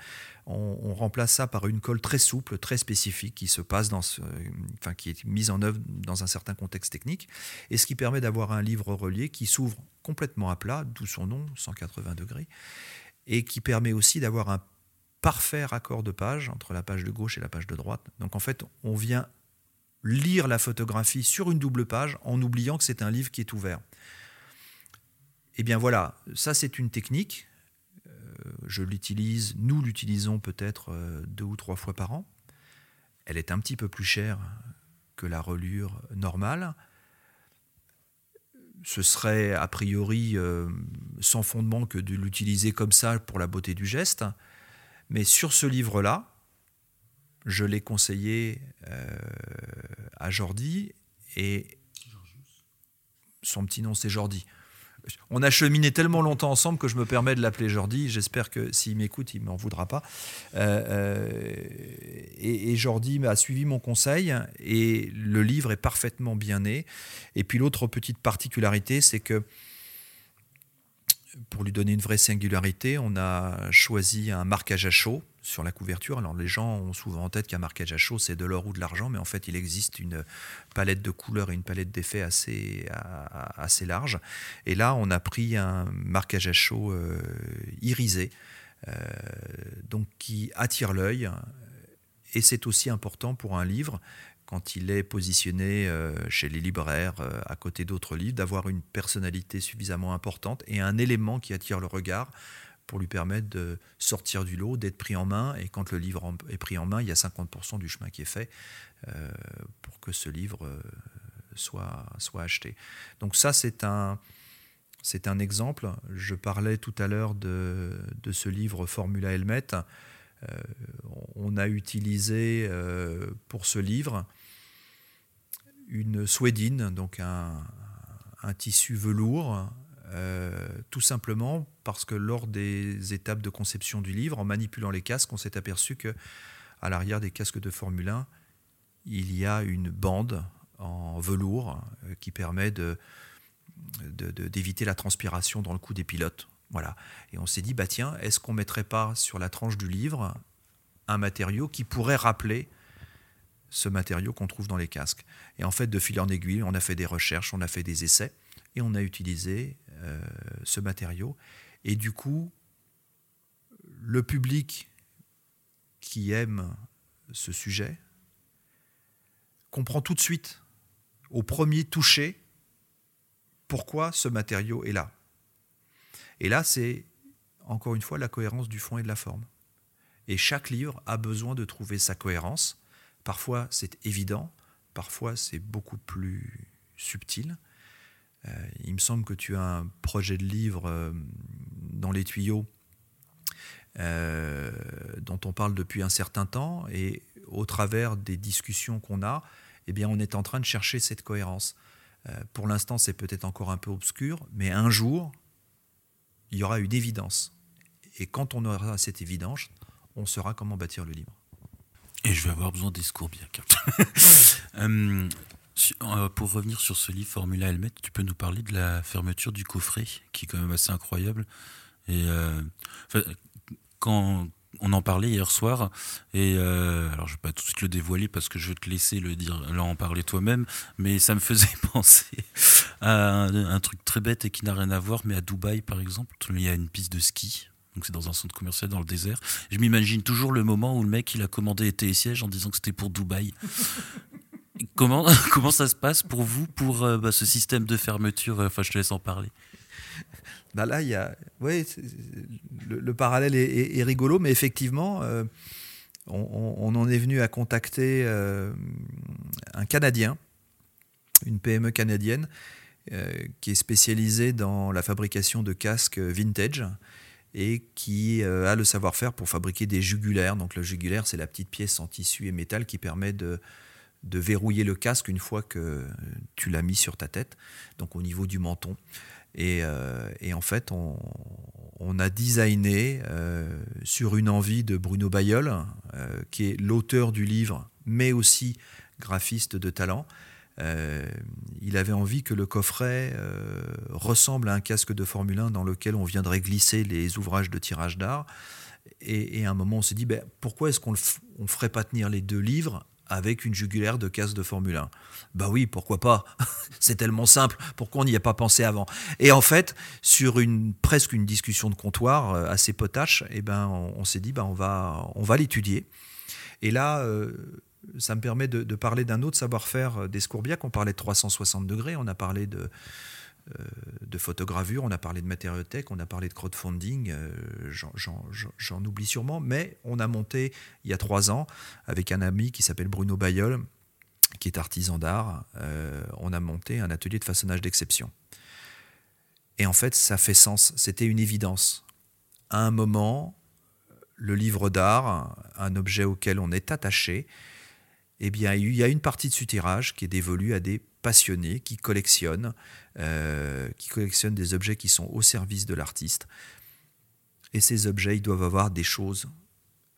On, remplace ça par une colle très souple, très spécifique, qui se passe dans ce, enfin, qui est mise en œuvre dans un certain contexte technique, et ce qui permet d'avoir un livre relié qui s'ouvre complètement à plat, d'où son nom, 180 degrés, et qui permet aussi d'avoir un parfait raccord de page entre la page de gauche et la page de droite. Donc en fait, on vient lire la photographie sur une double page en oubliant que c'est un livre qui est ouvert. Eh bien voilà, ça c'est une technique. Euh, je l'utilise, nous l'utilisons peut-être euh, deux ou trois fois par an. Elle est un petit peu plus chère que la relure normale. Ce serait a priori euh, sans fondement que de l'utiliser comme ça pour la beauté du geste. Mais sur ce livre-là, je l'ai conseillé à Jordi et son petit nom c'est Jordi on a cheminé tellement longtemps ensemble que je me permets de l'appeler Jordi. J'espère que s'il m'écoute, il m'en voudra pas. Euh, euh, et, Jordi m'a suivi mon conseil et le livre est parfaitement bien né. Et puis l'autre petite particularité, c'est que pour lui donner une vraie singularité, on a choisi un marquage à chaud sur la couverture. Alors les gens ont souvent en tête qu'un marquage à chaud, c'est de l'or ou de l'argent, mais en fait il existe une palette de couleurs et une palette d'effets assez, assez large. Et là, on a pris un marquage à chaud euh, irisé, euh, donc qui attire l'œil. Et c'est aussi important pour un livre quand il est positionné euh, chez les libraires à côté d'autres livres, d'avoir une personnalité suffisamment importante et un élément qui attire le regard pour lui permettre de sortir du lot, d'être pris en main. Et quand le livre est pris en main, il y a 50% du chemin qui est fait euh, pour que ce livre euh, soit, soit acheté. Donc ça, c'est un, c'est un exemple. Je parlais tout à l'heure de, de, ce livre Formula Helmet. Euh, on a utilisé pour ce livre une suédine, donc un, un tissu velours euh, tout simplement parce que lors des étapes de conception du livre, en manipulant les casques, on s'est aperçu que à l'arrière des casques de Formule 1, il y a une bande en velours euh, qui permet de, d'éviter la transpiration dans le cou des pilotes. Voilà. Et on s'est dit, bah tiens, est-ce qu'on mettrait pas sur la tranche du livre un matériau qui pourrait rappeler ce matériau qu'on trouve dans les casques? Et en fait, de fil en aiguille, on a fait des recherches, on a fait des essais, et on a utilisé ce matériau. Et du coup, le public qui aime ce sujet comprend tout de suite, au premier toucher, pourquoi ce matériau est là. Et là, c'est encore une fois la cohérence du fond et de la forme. Et chaque livre a besoin de trouver sa cohérence. Parfois, c'est évident, parfois, c'est beaucoup plus subtil. Euh, il me semble que tu as un projet de livre euh, dans les tuyaux euh, dont on parle depuis un certain temps et au travers des discussions qu'on a, eh bien, on est en train de chercher cette cohérence. pour l'instant, c'est peut-être encore un peu obscur, mais un jour, il y aura une évidence. Et quand on aura cette évidence, on saura comment bâtir le livre. Et je vais avoir besoin des secours bien. pour revenir sur ce livre Formula Helmet, tu peux nous parler de la fermeture du coffret, qui est quand même assez incroyable. Et euh, quand on en parlait hier soir, et euh, alors je vais pas tout de suite le dévoiler parce que je vais te laisser le dire, en parler toi-même, mais ça me faisait penser à un, truc très bête et qui n'a rien à voir, mais à Dubaï par exemple, il y a une piste de ski donc c'est dans un centre commercial dans le désert. Je m'imagine toujours le moment où le mec il a commandé été et siège en disant que c'était pour Dubaï. Comment, comment ça se passe pour vous, pour euh, bah, ce système de fermeture Enfin, je te laisse en parler. Bah là, il y a, le, parallèle est, rigolo, mais effectivement, euh, on, en est venu à contacter euh, un Canadien, une PME canadienne, qui est spécialisée dans la fabrication de casques vintage et qui a le savoir-faire pour fabriquer des jugulaires. Donc le jugulaire, c'est la petite pièce en tissu et métal qui permet de de verrouiller le casque une fois que tu l'as mis sur ta tête, donc au niveau du menton. Et, euh, en fait, on, a designé euh, sur une envie de Bruno Bayeul, euh, qui est l'auteur du livre, mais aussi graphiste de talent. il avait envie que le coffret ressemble à un casque de Formule 1 dans lequel on viendrait glisser les ouvrages de tirage d'art. Et, à un moment, on s'est dit, ben, pourquoi est-ce qu'on ne ferait pas tenir les deux livres avec une jugulaire de casse de Formule 1. Bah oui, pourquoi pas? C'est tellement simple, pourquoi on n'y a pas pensé avant? Et en fait, sur une presque une discussion de comptoir euh, assez potache, eh ben on, s'est dit bah on va on va l'étudier. Et là, euh, ça me permet de, parler d'un autre savoir-faire d'Escourbiac. On parlait de 360 degrés, on a parlé de, de photogravure, on a parlé de matériothèque, on a parlé de crowdfunding, j'en oublie sûrement, mais on a monté il y a trois ans avec un ami qui s'appelle Bruno Bayol, qui est artisan d'art, on a monté un atelier de façonnage d'exception. Et en fait, ça fait sens, c'était une évidence. À un moment, le livre d'art, un objet auquel on est attaché, eh bien, il y a une partie de ce tirage qui est dévolue à des passionnés qui collectionnent, euh, qui collectionnent des objets qui sont au service de l'artiste. Et ces objets, ils doivent avoir des choses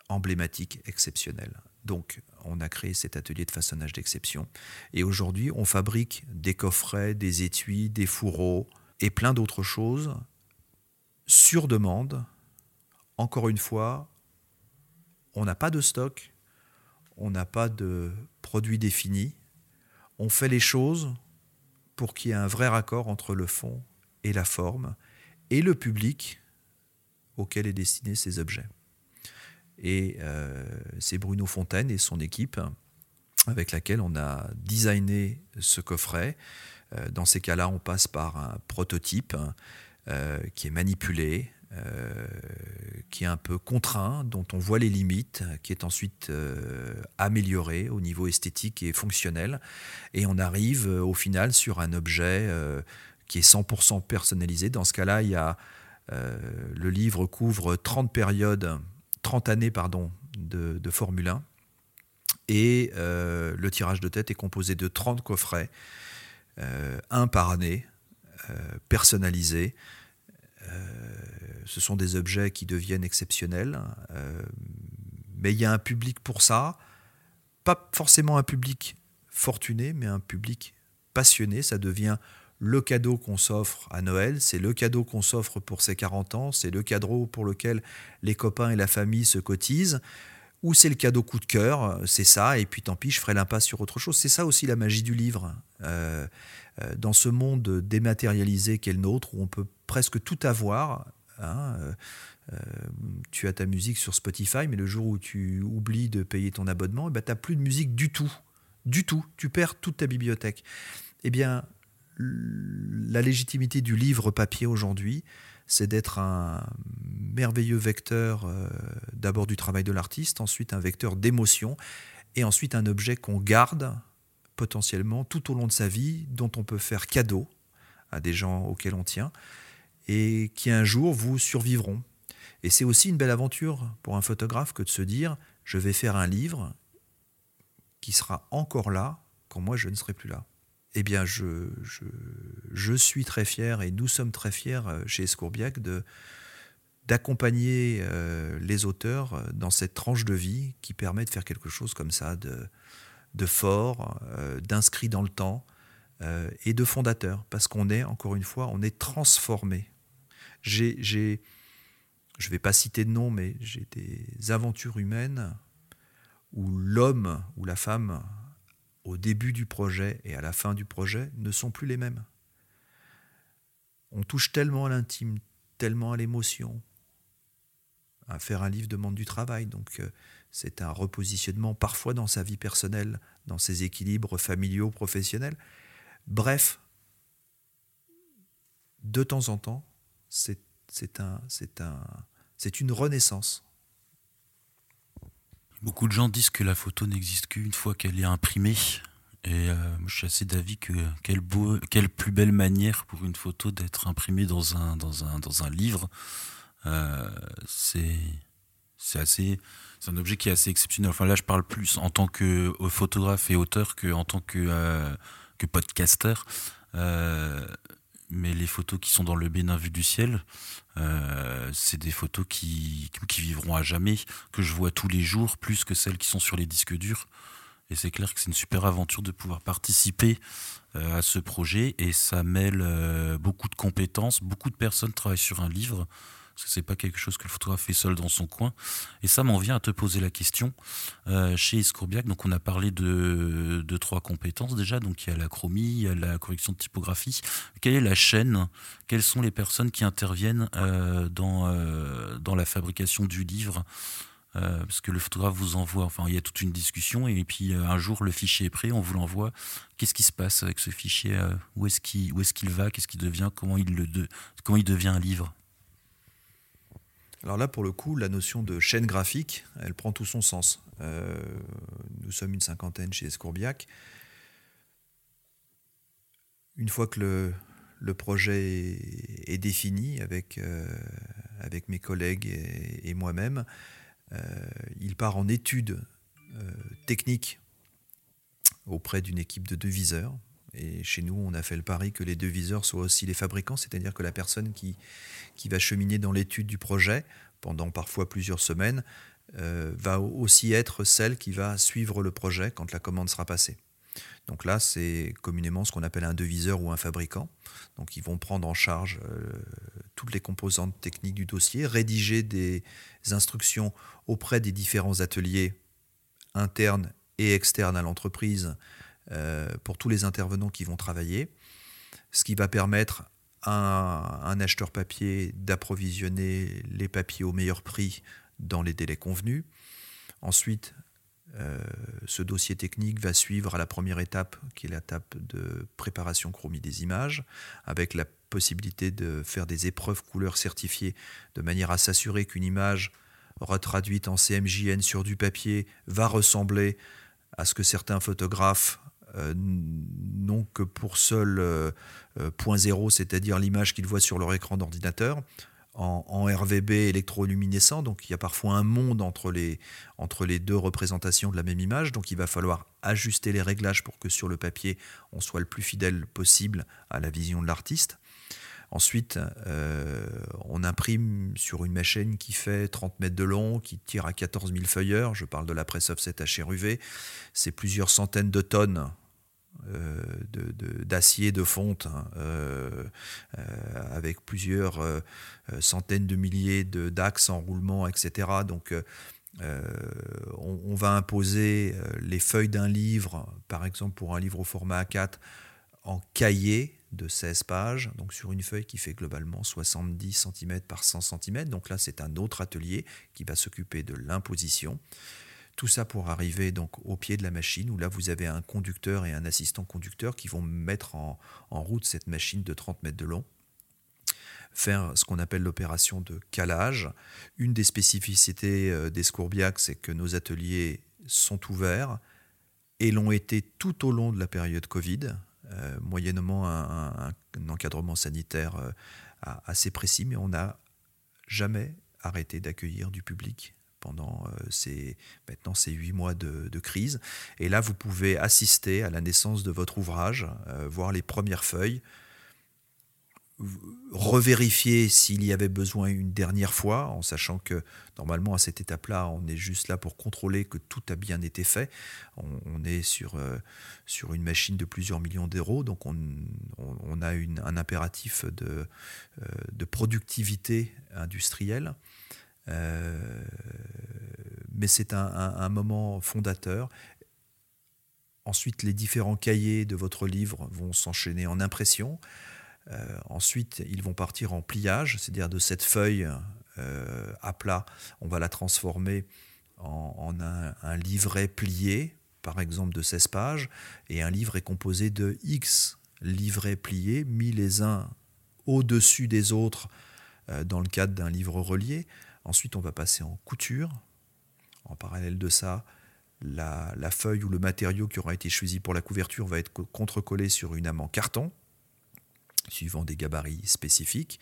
emblématiques, exceptionnelles. Donc, on a créé cet atelier de façonnage d'exception. Et aujourd'hui, on fabrique des coffrets, des étuis, des fourreaux, et plein d'autres choses sur demande. Encore une fois, on n'a pas de stock, on n'a pas de produit défini. On fait les choses pour qu'il y ait un vrai raccord entre le fond et la forme et le public auquel est destiné ces objets. Et euh, c'est Bruno Fontaine et son équipe avec laquelle on a designé ce coffret. Euh, dans ces cas-là, on passe par un prototype euh, qui est manipulé, euh, qui est un peu contraint, dont on voit les limites, qui est ensuite amélioré au niveau esthétique et fonctionnel. Et on arrive au final sur un objet qui est 100% personnalisé. Dans ce cas-là, il y a, le livre couvre 30 périodes, 30 années pardon, de, de Formule 1. Et le tirage de tête est composé de 30 coffrets euh, un par année, euh, personnalisé. Euh, ce sont des objets qui deviennent exceptionnels, mais il y a un public pour ça, pas forcément un public fortuné, mais un public passionné. Ça devient le cadeau qu'on s'offre à Noël, c'est le cadeau qu'on s'offre pour ses 40 ans, c'est le cadeau pour lequel les copains et la famille se cotisent, ou c'est le cadeau coup de cœur, c'est ça, et puis tant pis, je ferai l'impasse sur autre chose. C'est ça aussi la magie du livre. Euh, euh, dans ce monde dématérialisé qu'est le nôtre, où on peut presque tout avoir, hein, euh, tu as ta musique sur Spotify, mais le jour où tu oublies de payer ton abonnement, eh ben, tu n'as plus de musique du tout. Du tout. Tu perds toute ta bibliothèque. Eh bien, la légitimité du livre papier aujourd'hui, c'est d'être un merveilleux vecteur d'abord du travail de l'artiste, ensuite un vecteur d'émotion, et ensuite un objet qu'on garde potentiellement tout au long de sa vie, dont on peut faire cadeau à des gens auxquels on tient, et qui un jour vous survivront. Et c'est aussi une belle aventure pour un photographe que de se dire, je vais faire un livre qui sera encore là quand moi je ne serai plus là. Eh bien, je, je, suis très fier et nous sommes très fiers euh, chez Escourbiac de, d'accompagner euh, les auteurs euh, dans cette tranche de vie qui permet de faire quelque chose comme ça, de, de fort, d'inscrit dans le temps et de fondateur, parce qu'on est, encore une fois, on est transformé. J'ai, j'ai, je ne vais pas citer de nom, mais j'ai des aventures humaines où l'homme ou la femme, au début du projet et à la fin du projet, ne sont plus les mêmes. On touche tellement à l'intime, tellement à l'émotion. À faire un livre demande du travail, donc euh, c'est un repositionnement parfois dans sa vie personnelle, dans ses équilibres familiaux, professionnels. Bref, de temps en temps, c'est un, un, une renaissance. Beaucoup de gens disent que la photo n'existe qu'une fois qu'elle est imprimée. Et euh, je suis assez d'avis que quelle, beau, quelle plus belle manière pour une photo d'être imprimée dans un, dans un, dans un livre. Euh, c'est assez c'est un objet qui est assez exceptionnel. Enfin là, je parle plus en tant que euh, photographe et auteur que en tant que, euh, que podcaster. Euh, mais les photos qui sont dans le Bénin vu du ciel, c'est des photos qui, qui vivront à jamais, que je vois tous les jours, plus que celles qui sont sur les disques durs. Et c'est clair que c'est une super aventure de pouvoir participer à ce projet. Et ça mêle beaucoup de compétences. Beaucoup de personnes travaillent sur un livre parce que c'est pas quelque chose que le photographe fait seul dans son coin. Et ça m'en vient à te poser la question. Euh, chez Escourbiac, donc on a parlé de, de, trois compétences déjà. Donc il y a la chromie, il y a la correction de typographie. Quelle est la chaîne? Quelles sont les personnes qui interviennent euh, dans, euh, dans la fabrication du livre? Parce que le photographe vous envoie, enfin il y a toute une discussion et puis un jour le fichier est prêt, on vous l'envoie. Qu'est-ce qui se passe avec ce fichier? Où est-ce qu'il est va? Qu'est-ce qu'il devient? Comment il, le comment il devient un livre? Alors là, pour le coup, la notion de chaîne graphique, elle prend tout son sens. nous sommes une cinquantaine chez Escourbiac. Une fois que le, projet est, défini avec, euh, avec mes collègues et, moi-même. Euh, il part en études euh, techniques auprès d'une équipe de deviseurs. Et chez nous, on a fait le pari que les deviseurs soient aussi les fabricants, c'est-à-dire que la personne qui, qui va cheminer dans l'étude du projet pendant parfois plusieurs semaines va aussi être celle qui va suivre le projet quand la commande sera passée. Donc là, c'est communément ce qu'on appelle un deviseur ou un fabricant. Donc ils vont prendre en charge euh, toutes les composantes techniques du dossier, rédiger des instructions auprès des différents ateliers internes et externes à l'entreprise euh, pour tous les intervenants qui vont travailler, ce qui va permettre à un acheteur papier d'approvisionner les papiers au meilleur prix dans les délais convenus. Ensuite, euh, ce dossier technique va suivre à la première étape, qui est l'étape de préparation chromie des images, avec la possibilité de faire des épreuves couleurs certifiées, de manière à s'assurer qu'une image retraduite en CMJN sur du papier va ressembler à ce que certains photographes euh, n'ont que pour seul euh, point zéro, c'est-à-dire l'image qu'ils voient sur leur écran d'ordinateur en, RVB électroluminescent, donc il y a parfois un monde entre les, deux représentations de la même image, donc il va falloir ajuster les réglages pour que sur le papier on soit le plus fidèle possible à la vision de l'artiste. Ensuite, euh, on imprime sur une machine qui fait 30 mètres de long, qui tire à 14 000 feuilleurs. Je parle de la presse offset HRUV. C'est plusieurs centaines de tonnes euh, d'acier de, fonte hein, euh, euh, avec plusieurs centaines de milliers d'axes en roulement, etc. Donc on, va imposer les feuilles d'un livre, par exemple pour un livre au format A4, en cahier de 16 pages, donc sur une feuille qui fait globalement 70 cm par 100 cm. Donc là, c'est un autre atelier qui va s'occuper de l'imposition. Tout ça pour arriver donc au pied de la machine où là vous avez un conducteur et un assistant conducteur qui vont mettre en, route cette machine de 30 mètres de long faire ce qu'on appelle l'opération de calage. Une des spécificités euh, des Scourbiac, c'est que nos ateliers sont ouverts et l'ont été tout au long de la période Covid, euh, moyennement un, encadrement sanitaire euh, assez précis, mais on n'a jamais arrêté d'accueillir du public pendant euh, ces, maintenant ces huit mois de, crise. Et là, vous pouvez assister à la naissance de votre ouvrage, euh, voir les premières feuilles, revérifier s'il y avait besoin une dernière fois, en sachant que normalement à cette étape-là, on est juste là pour contrôler que tout a bien été fait. On, est sur, euh, sur une machine de plusieurs millions d'euros, donc on, on, a une, un impératif de, de productivité industrielle. Euh, mais c'est un, moment fondateur. Ensuite, les différents cahiers de votre livre vont s'enchaîner en impression. Euh, ensuite, ils vont partir en pliage, c'est-à-dire de cette feuille euh, à plat, on va la transformer en, un, livret plié, par exemple de 16 pages, et un livre est composé de X livrets pliés, mis les uns au-dessus des autres dans le cadre d'un livre relié. Ensuite, on va passer en couture. En parallèle de ça, la, feuille ou le matériau qui aura été choisi pour la couverture va être contrecollé sur une âme en carton, suivant des gabarits spécifiques.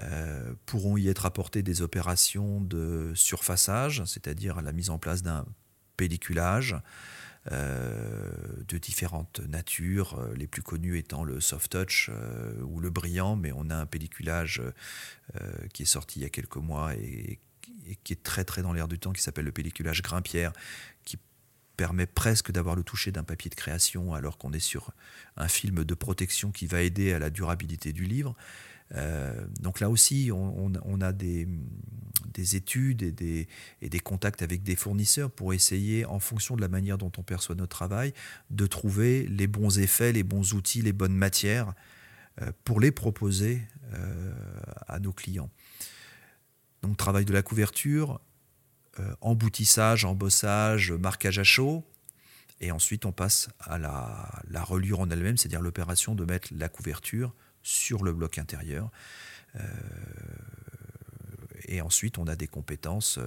Euh, pourront y être apportées des opérations de surfaçage, c'est-à-dire la mise en place d'un pelliculage de différentes natures, euh, les plus connues étant le soft touch ou le brillant, mais on a un pelliculage qui est sorti il y a quelques mois et, qui est très très dans l'air du temps, qui s'appelle le pelliculage Grimpierre, qui permet presque d'avoir le toucher d'un papier de création alors qu'on est sur un film de protection qui va aider à la durabilité du livre. Euh, donc là aussi, on, a des, études et des, contacts avec des fournisseurs pour essayer, en fonction de la manière dont on perçoit notre travail, de trouver les bons effets, les bons outils, les bonnes matières euh, pour les proposer euh, à nos clients. Donc travail de la couverture, emboutissage, embossage, marquage à chaud. Et ensuite, on passe à la, la reliure en elle-même, c'est-à-dire l'opération de mettre la couverture sur le bloc intérieur. et ensuite, on a des compétences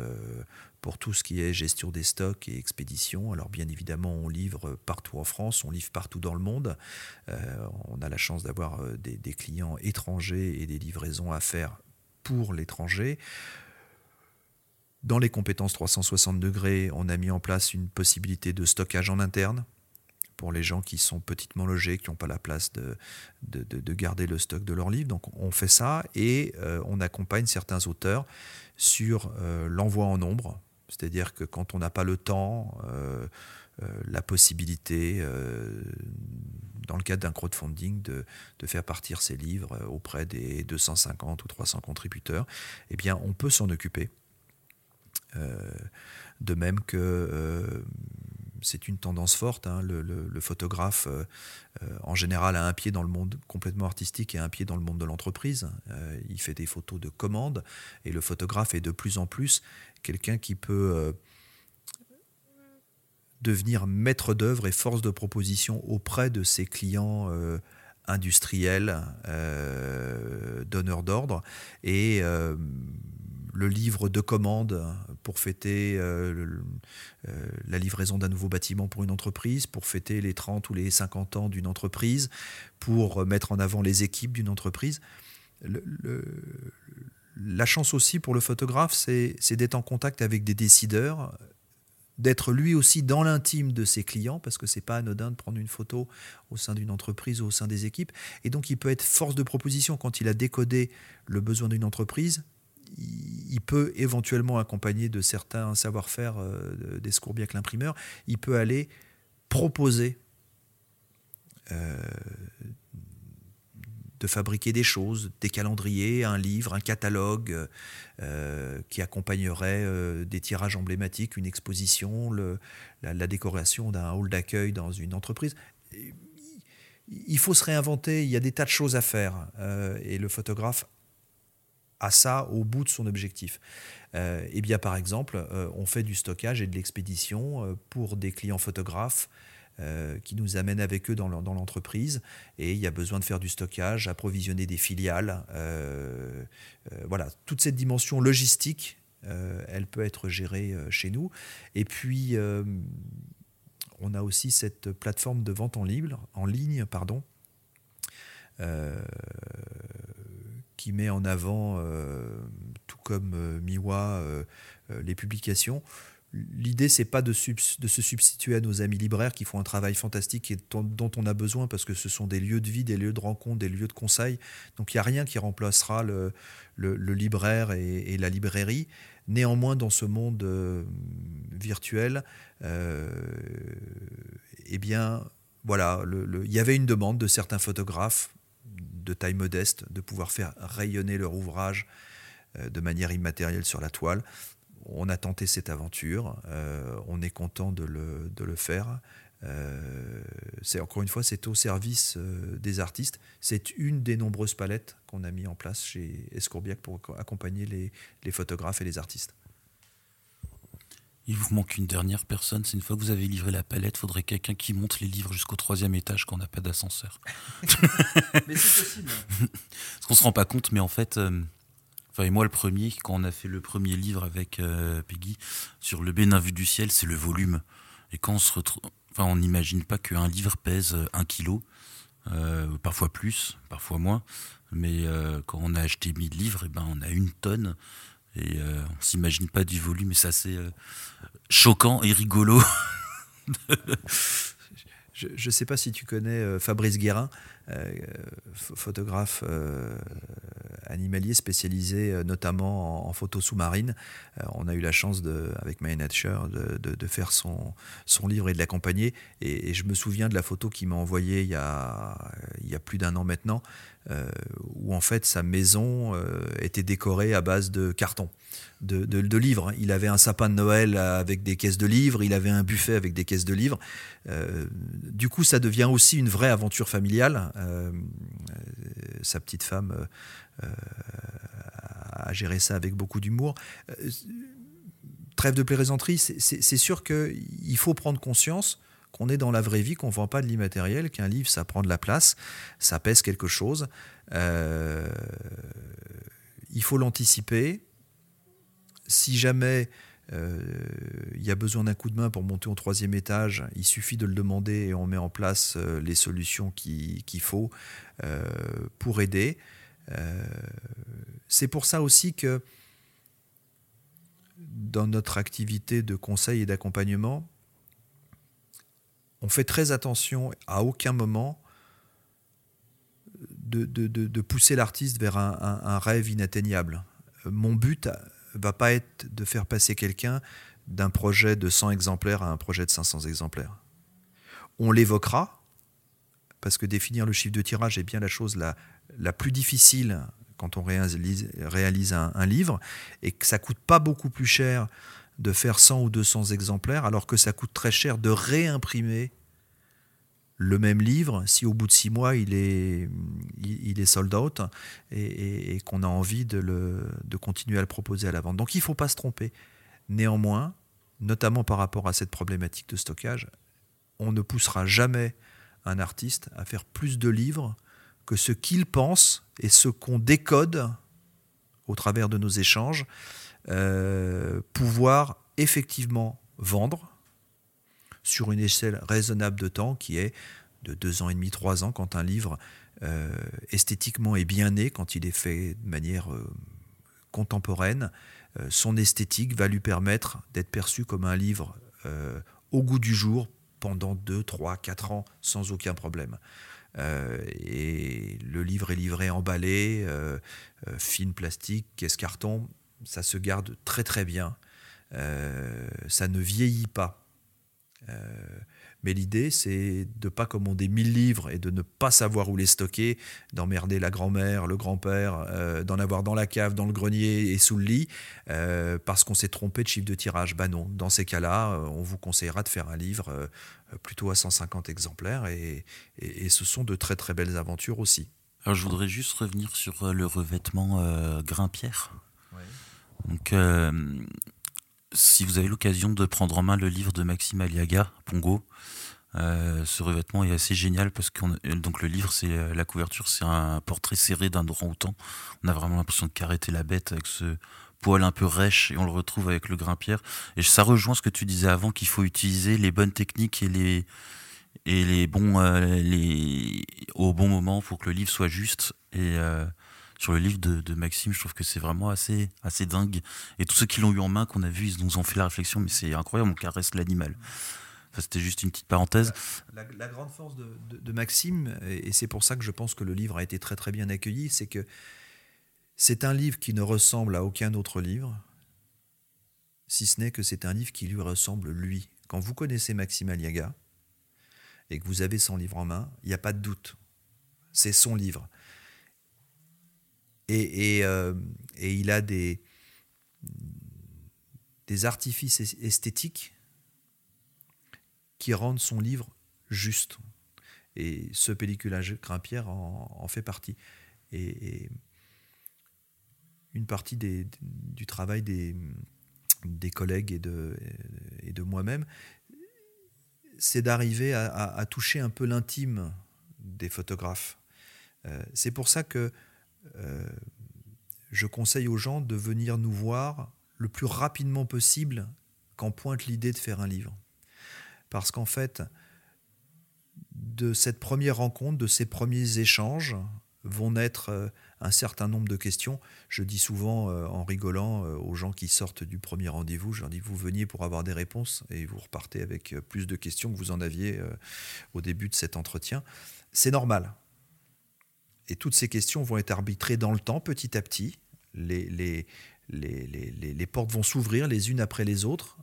pour tout ce qui est gestion des stocks et expédition. Alors bien évidemment, on livre partout en France, on livre partout dans le monde. Euh, on a la chance d'avoir euh, des, clients étrangers et des livraisons à faire pour l'étranger. Dans les compétences 360 degrés, on a mis en place une possibilité de stockage en interne pour les gens qui sont petitement logés, qui n'ont pas la place de, de, garder le stock de leurs livres. Donc on fait ça et euh, on accompagne certains auteurs sur l'envoi en nombre c'est-à-dire que quand on n'a pas le temps, euh, euh, la possibilité, euh, dans le cadre d'un crowdfunding, de, faire partir ses livres auprès des 250 ou 300 contributeurs, eh bien, on peut s'en occuper. de même que c'est une tendance forte. Hein, le, photographe, en général, a un pied dans le monde complètement artistique et un pied dans le monde de l'entreprise. il fait des photos de commande et le photographe est de plus en plus quelqu'un qui peut euh, devenir maître d'œuvre et force de proposition auprès de ses clients euh, industriels, euh, donneurs d'ordre. Et le livre de commande pour fêter la livraison d'un nouveau bâtiment pour une entreprise, pour fêter les 30 ou les 50 ans d'une entreprise, pour mettre en avant les équipes d'une entreprise. La chance aussi pour le photographe, c'est d'être en contact avec des décideurs, d'être lui aussi dans l'intime de ses clients, parce que c'est pas anodin de prendre une photo au sein d'une entreprise ou au sein des équipes. Et donc il peut être force de proposition quand il a décodé le besoin d'une entreprise. Il peut éventuellement accompagner de certains savoir-faire euh, des bien que l'imprimeur. Il peut aller proposer euh, de fabriquer des choses, des calendriers, un livre, un catalogue euh, qui accompagnerait euh, des tirages emblématiques, une exposition, la, décoration d'un hall d'accueil dans une entreprise. Il faut se réinventer, il y a des tas de choses à faire et le photographe a ça au bout de son objectif. et eh bien, par exemple, on fait du stockage et de l'expédition pour des clients photographes euh, qui nous amènent avec eux dans l'entreprise. Et il y a besoin de faire du stockage, approvisionner des filiales. Euh, euh, voilà, toute cette dimension logistique, elle peut être gérée chez nous. Et puis, on a aussi cette plateforme de vente en en ligne pardon, qui met en avant, tout comme Miwa, les publications. L'idée, c'est pas de, se substituer à nos amis libraires qui font un travail fantastique et dont on a besoin parce que ce sont des lieux de vie, des lieux de rencontre, des lieux de conseil. Donc il n'y a rien qui remplacera le, libraire et, la librairie. Néanmoins, dans ce monde euh, virtuel, euh, eh bien, voilà, il y avait une demande de certains photographes de taille modeste de pouvoir faire rayonner leur ouvrage euh, de manière immatérielle sur la toile on a tenté cette aventure, euh, on est content de le, faire. Euh, c'est encore une fois, c'est au service des artistes. C'est une des nombreuses palettes qu'on a mis en place chez Escourbiac pour accompagner les, photographes et les artistes. Il vous manque une dernière personne. C'est une fois que vous avez livré la palette, il faudrait quelqu'un qui monte les livres jusqu'au troisième étage quand on n'a pas d'ascenseur. mais c'est possible. Parce qu'on se rend pas compte, mais en fait, Enfin, et moi, le premier, quand on a fait le premier livre avec euh, Peggy sur le Bénin vu du ciel, c'est le volume. Et quand on se retrouve. Enfin, on n'imagine pas qu'un livre pèse un kilo, euh, parfois plus, parfois moins. Mais euh, quand on a acheté 1000 livres, et eh ben, on a une tonne. Et on s'imagine pas du volume. Et c'est assez choquant et rigolo. je ne sais pas si tu connais Fabrice Guérin, photographe animalier spécialisé euh, notamment en, photos sous-marines. Euh, on a eu la chance, de, avec My Nature, de, faire son, son livre et de l'accompagner. Et, je me souviens de la photo qu'il m'a envoyée il y a, il y a plus d'un an maintenant, euh, où en fait sa maison était décorée à base de carton. De, de, livres. Il avait un sapin de Noël avec des caisses de livres, il avait un buffet avec des caisses de livres. du coup, ça devient aussi une vraie aventure familiale. Sa petite femme à gérer ça avec beaucoup d'humour. trêve de plaisanterie, c'est sûr qu'il faut prendre conscience qu'on est dans la vraie vie, qu'on ne vend pas de l'immatériel, qu'un livre, ça prend de la place, ça pèse quelque chose. Euh, il faut l'anticiper. Si jamais euh, il y a besoin d'un coup de main pour monter au troisième étage, il suffit de le demander et on met en place euh, les solutions qu'il faut pour aider. C'est pour ça aussi que dans notre activité de conseil et d'accompagnement, on fait très attention à aucun moment de, pousser l'artiste vers un, rêve inatteignable. Mon but va pas être de faire passer quelqu'un d'un projet de 100 exemplaires à un projet de 500 exemplaires. On l'évoquera, parce que définir le chiffre de tirage est bien la chose la, la plus difficile quand on réalise, réalise un, un, livre, et que ça coûte pas beaucoup plus cher de faire 100 ou 200 exemplaires, alors que ça coûte très cher de réimprimer le même livre si au bout de six mois il est, sold out et, qu'on a envie de continuer à le proposer à la vente. Donc il ne faut pas se tromper. Néanmoins, notamment par rapport à cette problématique de stockage, on ne poussera jamais un artiste à faire plus de livres que ce qu'il pense et ce qu'on décode au travers de nos échanges, euh, pouvoir effectivement vendre sur une échelle raisonnable de temps qui est de deux ans et demi, trois ans, quand un livre euh, esthétiquement est bien né, quand il est fait de manière euh, contemporaine, euh, son esthétique va lui permettre d'être perçu comme un livre au goût du jour pendant deux, trois, quatre ans sans aucun problème. et le livre est livré emballé, film plastique, caisse carton, ça se garde très très bien. ça ne vieillit pas. Euh, mais l'idée, c'est de ne pas commander 1000 livres et de ne pas savoir où les stocker, d'emmerder la grand-mère, le grand-père, euh, d'en avoir dans la cave, dans le grenier et sous le lit, euh, parce qu'on s'est trompé de chiffre de tirage. Bah non, dans ces cas-là, on vous conseillera de faire un livre plutôt à 150 exemplaires, et, ce sont de très très belles aventures aussi. Alors je voudrais juste revenir sur le revêtement Grimpierre. Donc si vous avez l'occasion de prendre en main le livre de Maxime Aliaga, Pongo, euh, ce revêtement est assez génial parce que donc le livre, c'est euh, la couverture, c'est un portrait serré d'un orang-outan. On a vraiment l'impression de caretter la bête avec ce poil un peu rêche et on le retrouve avec le grimpierre. Et ça rejoint ce que tu disais avant qu'il faut utiliser les bonnes techniques et les et les bons euh, les au bon moment pour que le livre soit juste et sur le livre de, Maxime, je trouve que c'est vraiment assez, assez dingue. Et tous ceux qui l'ont eu en main, qu'on a vu, ils nous ont fait la réflexion, mais c'est incroyable, on caresse l'animal. C'était juste une petite parenthèse. La, grande force de, Maxime, et c'est pour ça que je pense que le livre a été très très bien accueilli, c'est que c'est un livre qui ne ressemble à aucun autre livre, si ce n'est que c'est un livre qui lui ressemble lui. Quand vous connaissez Maxime Aliaga et que vous avez son livre en main, il n'y a pas de doute. C'est son livre. Euh, et, il a des, des artifices esthétiques qui rendent son livre juste. Et ce pelliculage Grimpierre en, fait partie. Et, une partie du travail des, des collègues et de, et de moi-même, c'est d'arriver à, toucher un peu l'intime des photographes. Euh, c'est pour ça que euh, je conseille aux gens de venir nous voir le plus rapidement possible quand pointe l'idée de faire un livre. Parce qu'en fait, de cette première rencontre, de ces premiers échanges, vont naître euh, un certain nombre de questions. Je dis souvent euh, en rigolant aux gens qui sortent du premier rendez-vous, je leur dis vous veniez pour avoir des réponses et vous repartez avec plus de questions que vous en aviez au début de cet entretien. C'est normal. Et toutes ces questions vont être arbitrées dans le temps, petit à petit. Les, les, les, portes vont s'ouvrir les unes après les autres.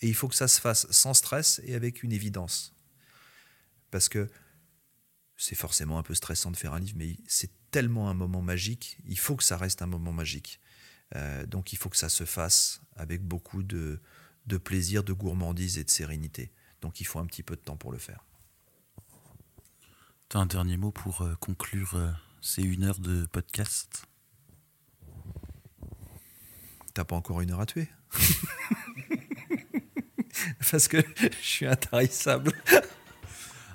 Et il faut que ça se fasse sans stress et avec une évidence. Parce que c'est forcément un peu stressant de faire un livre, mais c'est tellement un moment magique. Il faut que ça reste un moment magique. Euh, donc il faut que ça se fasse avec beaucoup de, de plaisir, de gourmandise et de sérénité. Donc il faut un petit peu de temps pour le faire un dernier mot pour euh, conclure euh, ces une heure de podcast? T'as pas encore une heure à tuer Parce que je suis intarissable.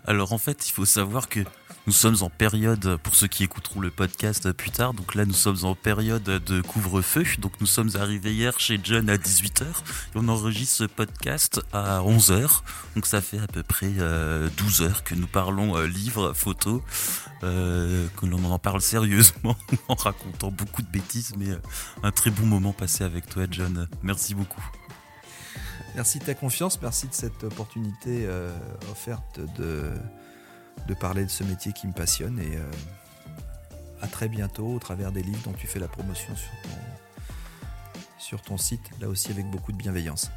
Alors en fait, il faut savoir que nous sommes en période, pour ceux qui écouteront le podcast plus tard, donc là nous sommes en période de couvre-feu. Donc nous sommes arrivés hier chez John à 18h et on enregistre ce podcast à 11h. Donc ça fait à peu près 12 euh, heures que nous parlons euh, livres, photos, euh, que l'on en parle sérieusement en racontant beaucoup de bêtises, mais un très bon moment passé avec toi John. Merci beaucoup. Merci de ta confiance, merci de cette opportunité offerte de de parler de ce métier qui me passionne et euh, à très bientôt au travers des livres dont tu fais la promotion sur ton, sur ton site, là aussi avec beaucoup de bienveillance.